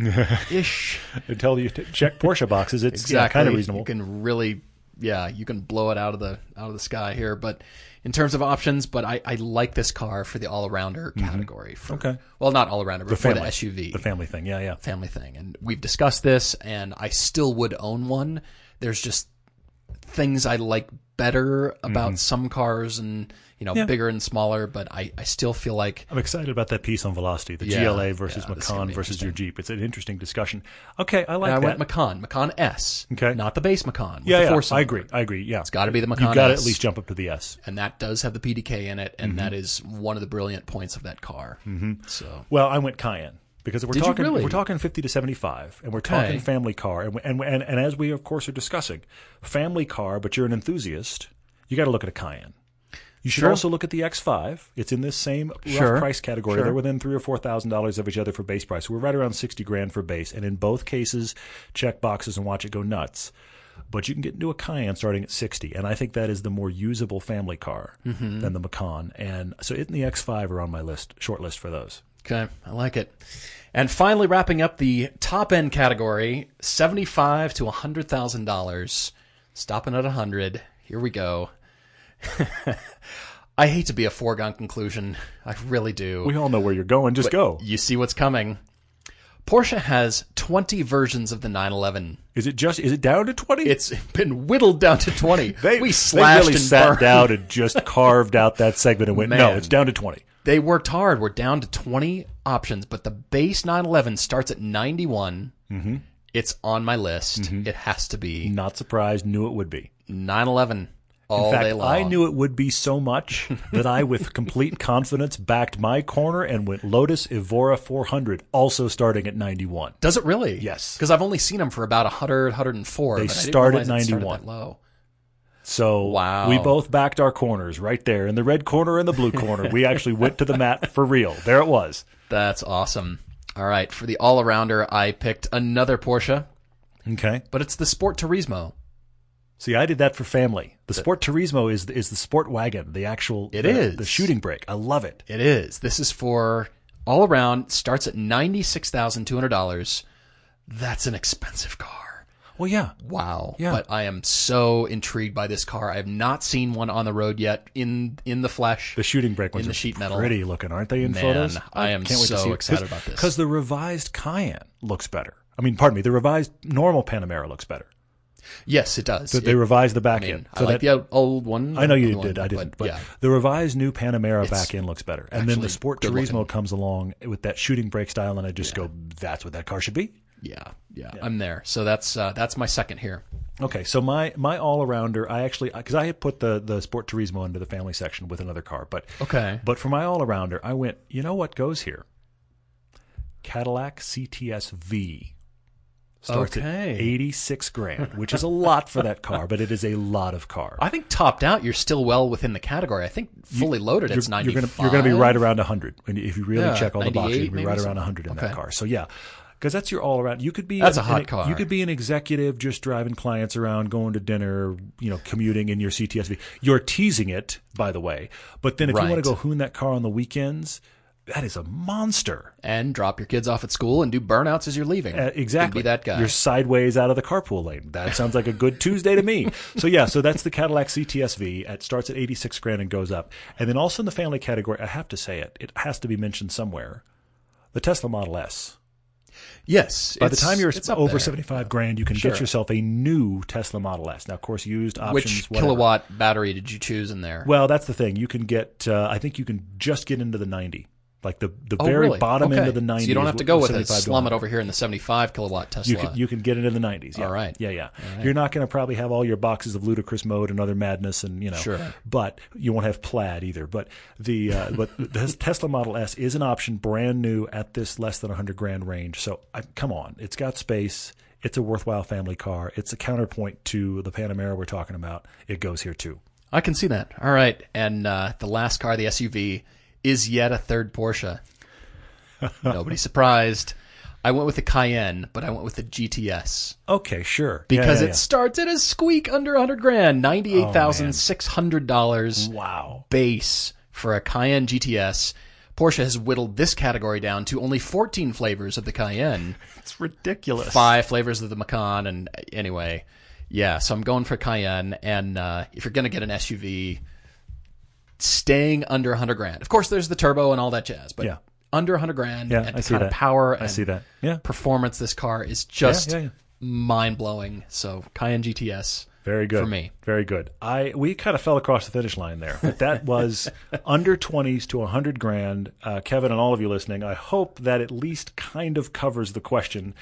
ish. Until you check Porsche boxes, it's yeah, exactly kind of reasonable. You can really, yeah, you can blow it out of the out of the sky here. But in terms of options, but I, I like this car for the all arounder category. For, Mm-hmm. Okay. Well, not all arounder, but the for family the SUV, the family thing. Yeah, yeah. family thing. And we've discussed this, and I still would own one. There's just things I like better about some cars, and you know, Mm-hmm. Yeah. bigger and smaller. But I, I still feel like I'm excited about that piece on velocity, the Yeah, GLA versus yeah, this is gonna Macan versus your Jeep. It's an interesting discussion. Okay, I like I that. went Macan, Macan S, Okay. not the base Macan. yeah, yeah. I agree. I agree. Yeah, it's got to be the Macan. You got to at least jump up to the S. and that does have the PDK in it, Mm-hmm. and that is one of the brilliant points of that car. Mm-hmm. So Well, I went Cayenne because if we're Did talking really? we're talking 50 to 75 and we're Okay. talking family car and, and and and as we of course are discussing family car but you're an enthusiast you got to look at a Cayenne you should Sure. also look at the X5 it's in this same rough Sure. price category Sure. they're within 3 or 4000 dollars of each other for base price we're right around 60 grand for base and in both cases check boxes and watch it go nuts but you can get into a Cayenne starting at 60 and I think that is the more usable family car Mm-hmm. than the Macan and so it and the X5 are on my list short list for those okay, I like it. And finally, wrapping up the top end category, seventy-five to hundred thousand dollars, stopping at a hundred. Here we go. (laughs) I hate to be a foregone conclusion. I really do. We all know where you're going. Just go. You see what's coming. Porsche has 20 versions of the 911. Is it just? Is it down to twenty? It's been whittled down to 20. (laughs) they we slashed they really and sat burned. down and just carved out that segment and went. No, it's down to twenty. They worked hard. We're down to 20 options, but the base 911 starts at 91. Mm-hmm. It's on my list. Mm-hmm. It has to be Not surprised. Knew it would be. 911 all In fact, day long. I knew it would be so much (laughs) that I, with complete confidence, backed my corner and went Lotus Evora 400, also starting at 91. Does it really? Yes. Because I've only seen them for about 100, 104. They start at realize it started 91. that low. So Wow. we both backed our corners right there in the red corner and the blue corner. We actually went to the mat for real. There it was. That's awesome. All right. For the all arounder, I picked another Porsche, Okay. but it's the Sport Turismo. See, I did that for family. The Sport Turismo is is the sport wagon, the actual It the, is. the shooting brake. I love it. It is. This is for all around. Starts at ninety six thousand two hundred dollars. That's an expensive car. Well, yeah. Wow. Yeah. But I am so intrigued by this car. I have not seen one on the road yet in in the flesh. The shooting brake ones in the are sheet metal. pretty looking, aren't they? In Man, photos, I am so excited about this. because the revised Cayenne looks better. I mean, pardon me, the revised normal Panamera looks better. yes, it does. They It- revised the back I mean, end. I like that, the old- old one. I know you the one, did. I didn't. But, yeah. the revised new Panamera It's back end looks better. And then the Sport Turismo looking. comes along with that shooting brake style, and I just go, "That's what that car should be." Yeah, yeah, I'm there. So that's uh, that's my second here. Okay, so my my all arounder, I actually because I had put the the Sport Turismo into the family section with another car, but Okay. but for my all arounder, I went. You know what goes here? Cadillac CTS V starts Okay. at eighty six grand, which is a lot for that car, but it is a lot of car. I think topped out, you're still well within the category. I think fully loaded, you're, it's you're 95. gonna you're gonna be right around hundred if you really Yeah, check all the boxes. You're gonna be right around something. hundred in that car. So yeah. Because that's your all around. You could be That's an- a hot an- car. You could be an executive just driving clients around, going to dinner, you know, commuting in your CTSV. You're teasing it, by the way. But then if you want to go hoon that car on the weekends, that is a monster. And drop your kids off at school and do burnouts as you're leaving. Uh, exactly. Could be that guy. You're sideways out of the carpool lane. That sounds like a good Tuesday to me. (laughs) So yeah, so that's the Cadillac CTSV. It starts at 86 grand and goes up. And then also in the family category, I have to say it. It has to be mentioned somewhere. The Tesla Model S. yes. By the time you're over there. 75 grand, you can Sure. get yourself a new Tesla Model S. Now, of course, used options. Which whatever. kilowatt battery did you choose in there? Well, that's the thing. You can get. Uh, I think you can just get into the 90 Like the the Oh, very really? bottom okay. end of the 90s. So you don't have to go with it. Slum it over here in the 75 kilowatt Tesla. You can, you can get it in the 90s. Yeah. All right. Yeah, yeah. You're not going to probably have all your boxes of ludicrous mode and other madness, and you know. Sure. But you won't have plaid either. But the uh, (laughs) but the Tesla Model S is an option, brand new at this less than 100 grand range. So I, come on, it's got space. It's a worthwhile family car. It's a counterpoint to the Panamera we're talking about. It goes here too. I can see that. All right. And uh, the last car, the SUV, is yet a third Porsche. Nobody surprised. I went with the Cayenne, but I went with the GTS Okay, sure. because Yeah, it yeah, starts at a squeak under 100 grand, $98,600 yeah. wow. base for a Cayenne GTS. Porsche has whittled this category down to only 14 flavors of the Cayenne, (laughs) It's ridiculous. five flavors of the Macan, and anyway, yeah. So I'm going for Cayenne, and uh, if you're going to get an SUV, staying under 100 grand. Of course, there's the turbo and all that jazz, but Yeah. under 100 grand Yeah, and I the see kind that. of power I and see that. Yeah. performance this car is just Yeah, yeah, yeah. mind blowing. So Cayenne GTS. Very good For me. Very good. I we kind of fell across the finish line there, but that was (laughs) under twenties to hundred grand. Uh, Kevin and all of you listening, I hope that at least kind of covers the question.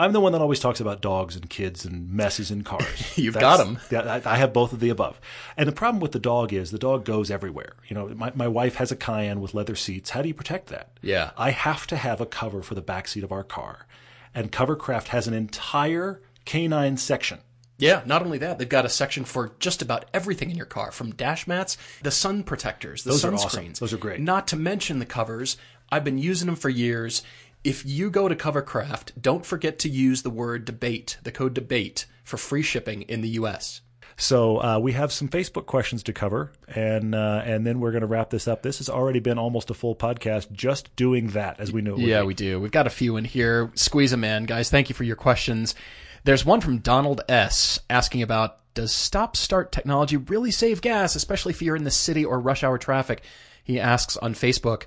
I'm the one that always talks about dogs and kids and messes in cars. (laughs) You've That's- them. Yeah, I, I have both of the above. And the problem with the dog is the dog goes everywhere. You know, my, my wife has a Cayenne with leather seats. How do you protect that? Yeah. I have to have a cover for the back seat of our car, and Covercraft has an entire canine section. Yeah, not only that, they've got a section for just about everything in your car, from dash mats, the sun protectors, the Those are sunscreens. awesome. Those are great. Not to mention the covers. I've been using them for years. If you go to Covercraft, don't forget to use the word debate, the code debate, for free shipping in the U.S. So uh, we have some Facebook questions to cover, and uh, and then we're going to wrap this up. This has already been almost a full podcast just doing that, as we know. Yeah, be. we do. We've got a few in here. Squeeze them in, guys. Thank you for your questions. There's one from Donald S. asking about Does stop start technology really save gas, especially if you're in the city or rush hour traffic? He asks on Facebook.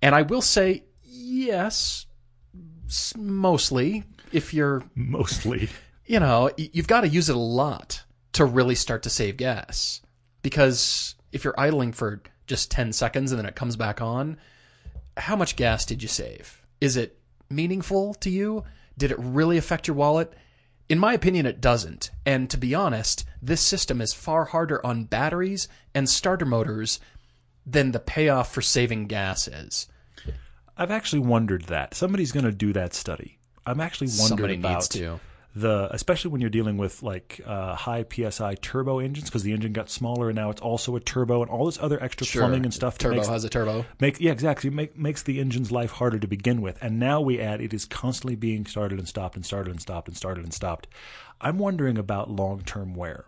And I will say, yes, mostly. If you're, mostly. you know, you've got to use it a lot to really start to save gas. Because if you're idling for just 10 seconds and then it comes back on, how much gas did you save? Is it meaningful to you? Did it really affect your wallet? In my opinion, it doesn't. And to be honest, this system is far harder on batteries and starter motors than the payoff for saving gas is. I've actually wondered that somebody's going to do that study. I'm actually wondering about needs to. the, especially when you're dealing with like uh, high psi turbo engines, because the engine got smaller and now it's also a turbo and all this other extra plumbing and stuff. Turbo makes- has a turbo. Make, yeah, exactly. Make, makes the engine's life harder to begin with. And now we add it is constantly being started and stopped and started and stopped and started and stopped. I'm wondering about long term wear.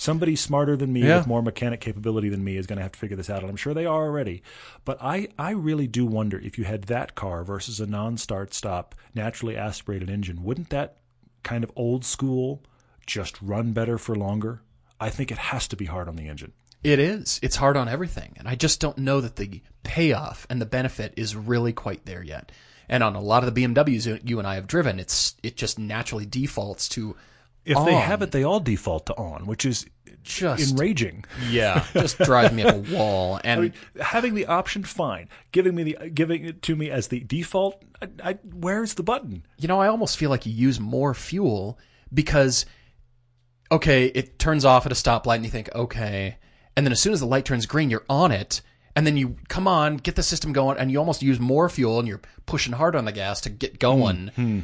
Somebody smarter than me Yeah. with more mechanic capability than me is going to have to figure this out, and I'm sure they are already. But I, I really do wonder if you had that car versus a non start stop, naturally aspirated engine, wouldn't that kind of old school just run better for longer? I think it has to be hard on the engine. It is. It's hard on everything. And I just don't know that the payoff and the benefit is really quite there yet. And on a lot of the BMWs you and I have driven, it's it just naturally defaults to If they have it, they all default to on, which is just enraging. yeah, just drive me up a (laughs) wall. And I mean, having the option, fine. Giving me the giving it to me as the default, I, I, where's the button? you know, I almost feel like you use more fuel because okay, it turns off at a stoplight and you think, okay, and then as soon as the light turns green, you're on it. And then you come on, get the system going, and you almost use more fuel, and you're pushing hard on the gas to get hmm, going. Hmm.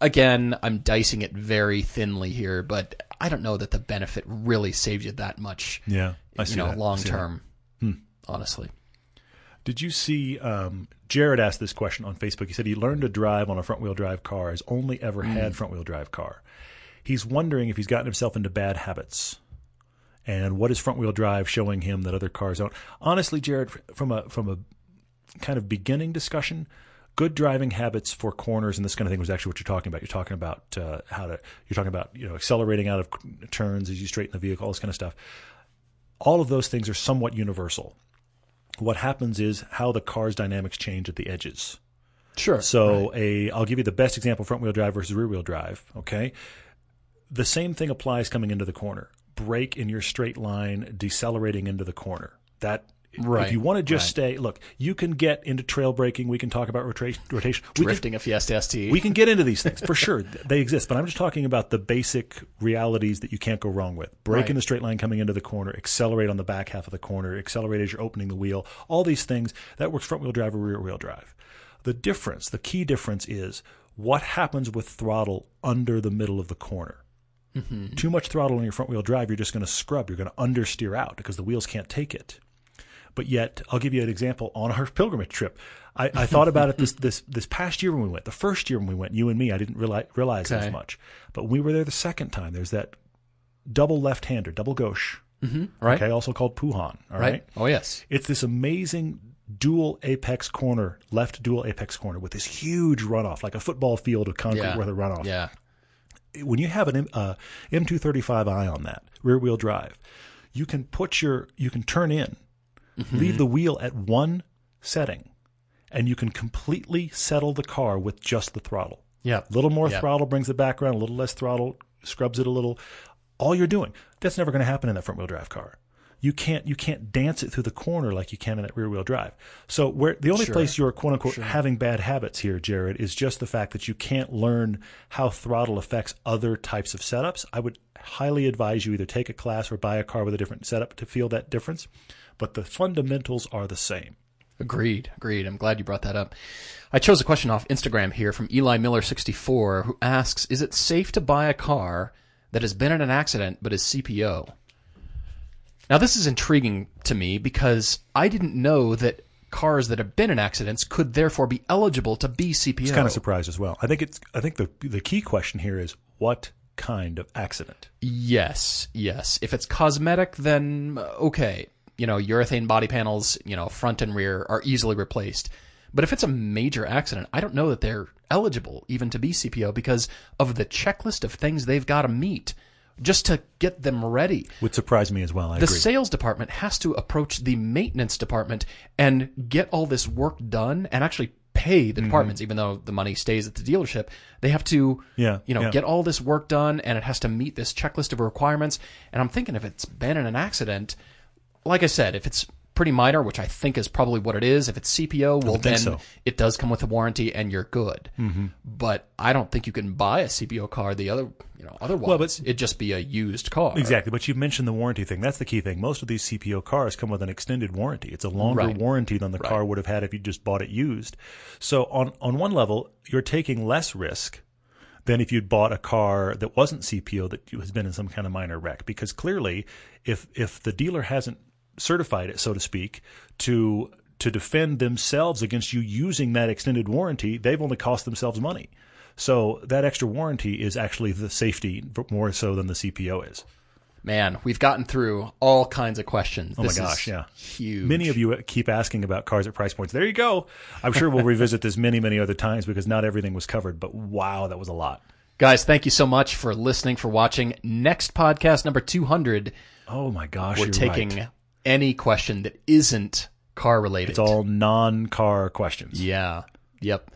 Again, I'm dicing it very thinly here, but I don't know that the benefit really saves you that much. Yeah, I see you know, that. Long term. Honestly, Did you see? Um, Jared asked this question on Facebook. He said he learned to drive on a front wheel drive car. Has only ever had front wheel drive car. He's wondering if he's gotten himself into bad habits, and what is front wheel drive showing him that other cars don't. Honestly, Jared, from a from a kind of beginning discussion, good driving habits for corners and this kind of thing was actually what you're talking about. You're talking about uh, how to. You're talking about you know accelerating out of turns as you straighten the vehicle, all this kind of stuff. All of those things are somewhat universal. What happens is how the car's dynamics change at the edges. sure. So a I'll give you the best example front wheel drive versus rear wheel drive, okay? The same thing applies coming into the corner. Brake in your straight line, decelerating into the corner. That Right, If you want to just right. stay, look, you can get into trail braking. We can talk about rotation. rotation. We can, Drifting a Fiesta ST. we can get into these things for sure. They exist, but I'm just talking about the basic realities that you can't go wrong with. Brake Right. in the straight line coming into the corner, accelerate on the back half of the corner, accelerate as you're opening the wheel. All these things that works front wheel drive or rear wheel drive. The difference, the key difference is what happens with throttle under the middle of the corner. Mm-hmm. Too much throttle on your front wheel drive, you're just going to scrub. You're going to understeer out because the wheels can't take it. But yet, I'll give you an example on our pilgrimage trip. I, I (laughs) thought about it this, this this past year when we went. The first year when we went, you and me, I didn't realize, realize it as much. But when we were there the second time, there's that double left-hander, double gauche, right? okay, also called Pouhon. All right. right. Oh yes. It's this amazing dual apex corner, left dual apex corner with this huge runoff, like a football field of concrete Yeah. worth of runoff Yeah. when you have an uh, M235i on that rear wheel drive, you can put your you can turn in, Mm-hmm. leave the wheel at one setting, and you can completely settle the car with just the throttle. Yeah. A little more Yeah. throttle brings it back around, a little less throttle scrubs it a little. All you're doing that's never going to happen in that front wheel drive car. You can't you can't dance it through the corner like you can in that rear wheel drive. So where the only Sure. place you're quote unquote having bad habits here, Jared, is just the fact that you can't learn how throttle affects other types of setups. I would highly advise you either take a class or buy a car with a different setup to feel that difference. But the fundamentals are the same. Agreed. Agreed. I'm glad you brought that up. I chose a question off Instagram here from Eli Miller64 who asks, "Is it safe to buy a car that has been in an accident but is CPO?" Now this is intriguing to me because I didn't know that cars that have been in accidents could therefore be eligible to be CPO. It's Kind of surprised as well. I think it's I think the the key question here is what kind of accident? Yes, yes. If it's cosmetic, then uh, okay. You know, urethane body panels, you know, front and rear are easily replaced. But if it's a major accident, I don't know that they're eligible even to be CPO because of the checklist of things they've got to meet just to get them ready. Would surprise me as well. I The agree. sales department has to approach the maintenance department and get all this work done and actually pay Mm-hmm. the departments, even though the money stays at the dealership. They have to, Yeah, you know, yeah. get all this work done and it has to meet this checklist of requirements. And I'm thinking if it's been in an accident, like I said, if it's pretty minor, which I think is probably what it is, if it's CPO, well then so. it does come with a warranty and you're good. Mm-hmm. But I don't think you can buy a CPO car the other, you know, otherwise well, but- it'd just be a used car. Exactly, but you mentioned the warranty thing. That's the key thing. Most of these CPO cars come with an extended warranty. It's a longer Right. warranty than the car would have had if you just bought it used. So on on one level, you're taking less risk than if you'd bought a car that wasn't CPO that has been in some kind of minor wreck. Because clearly, if if the dealer hasn't certified it, so to speak, to to defend themselves against you using that extended warranty, they've only cost themselves money. So that extra warranty is actually the safety more so than the CPO is. Man, we've gotten through all kinds of questions. Oh my gosh, is yeah. huge. Many of you uh, keep asking about cars at price points. There you go. I'm sure we'll revisit this many, many other times because not everything was covered. But wow, that was a lot. guys, thank you so much for listening, for watching. Next podcast number 200. Oh my gosh, we're taking right. Any question that isn't car related. It's all non-car questions. yeah, yep.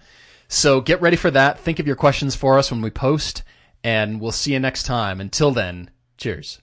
So get ready for that. Think of your questions for us when we post, and we'll see you next time. Until then, cheers.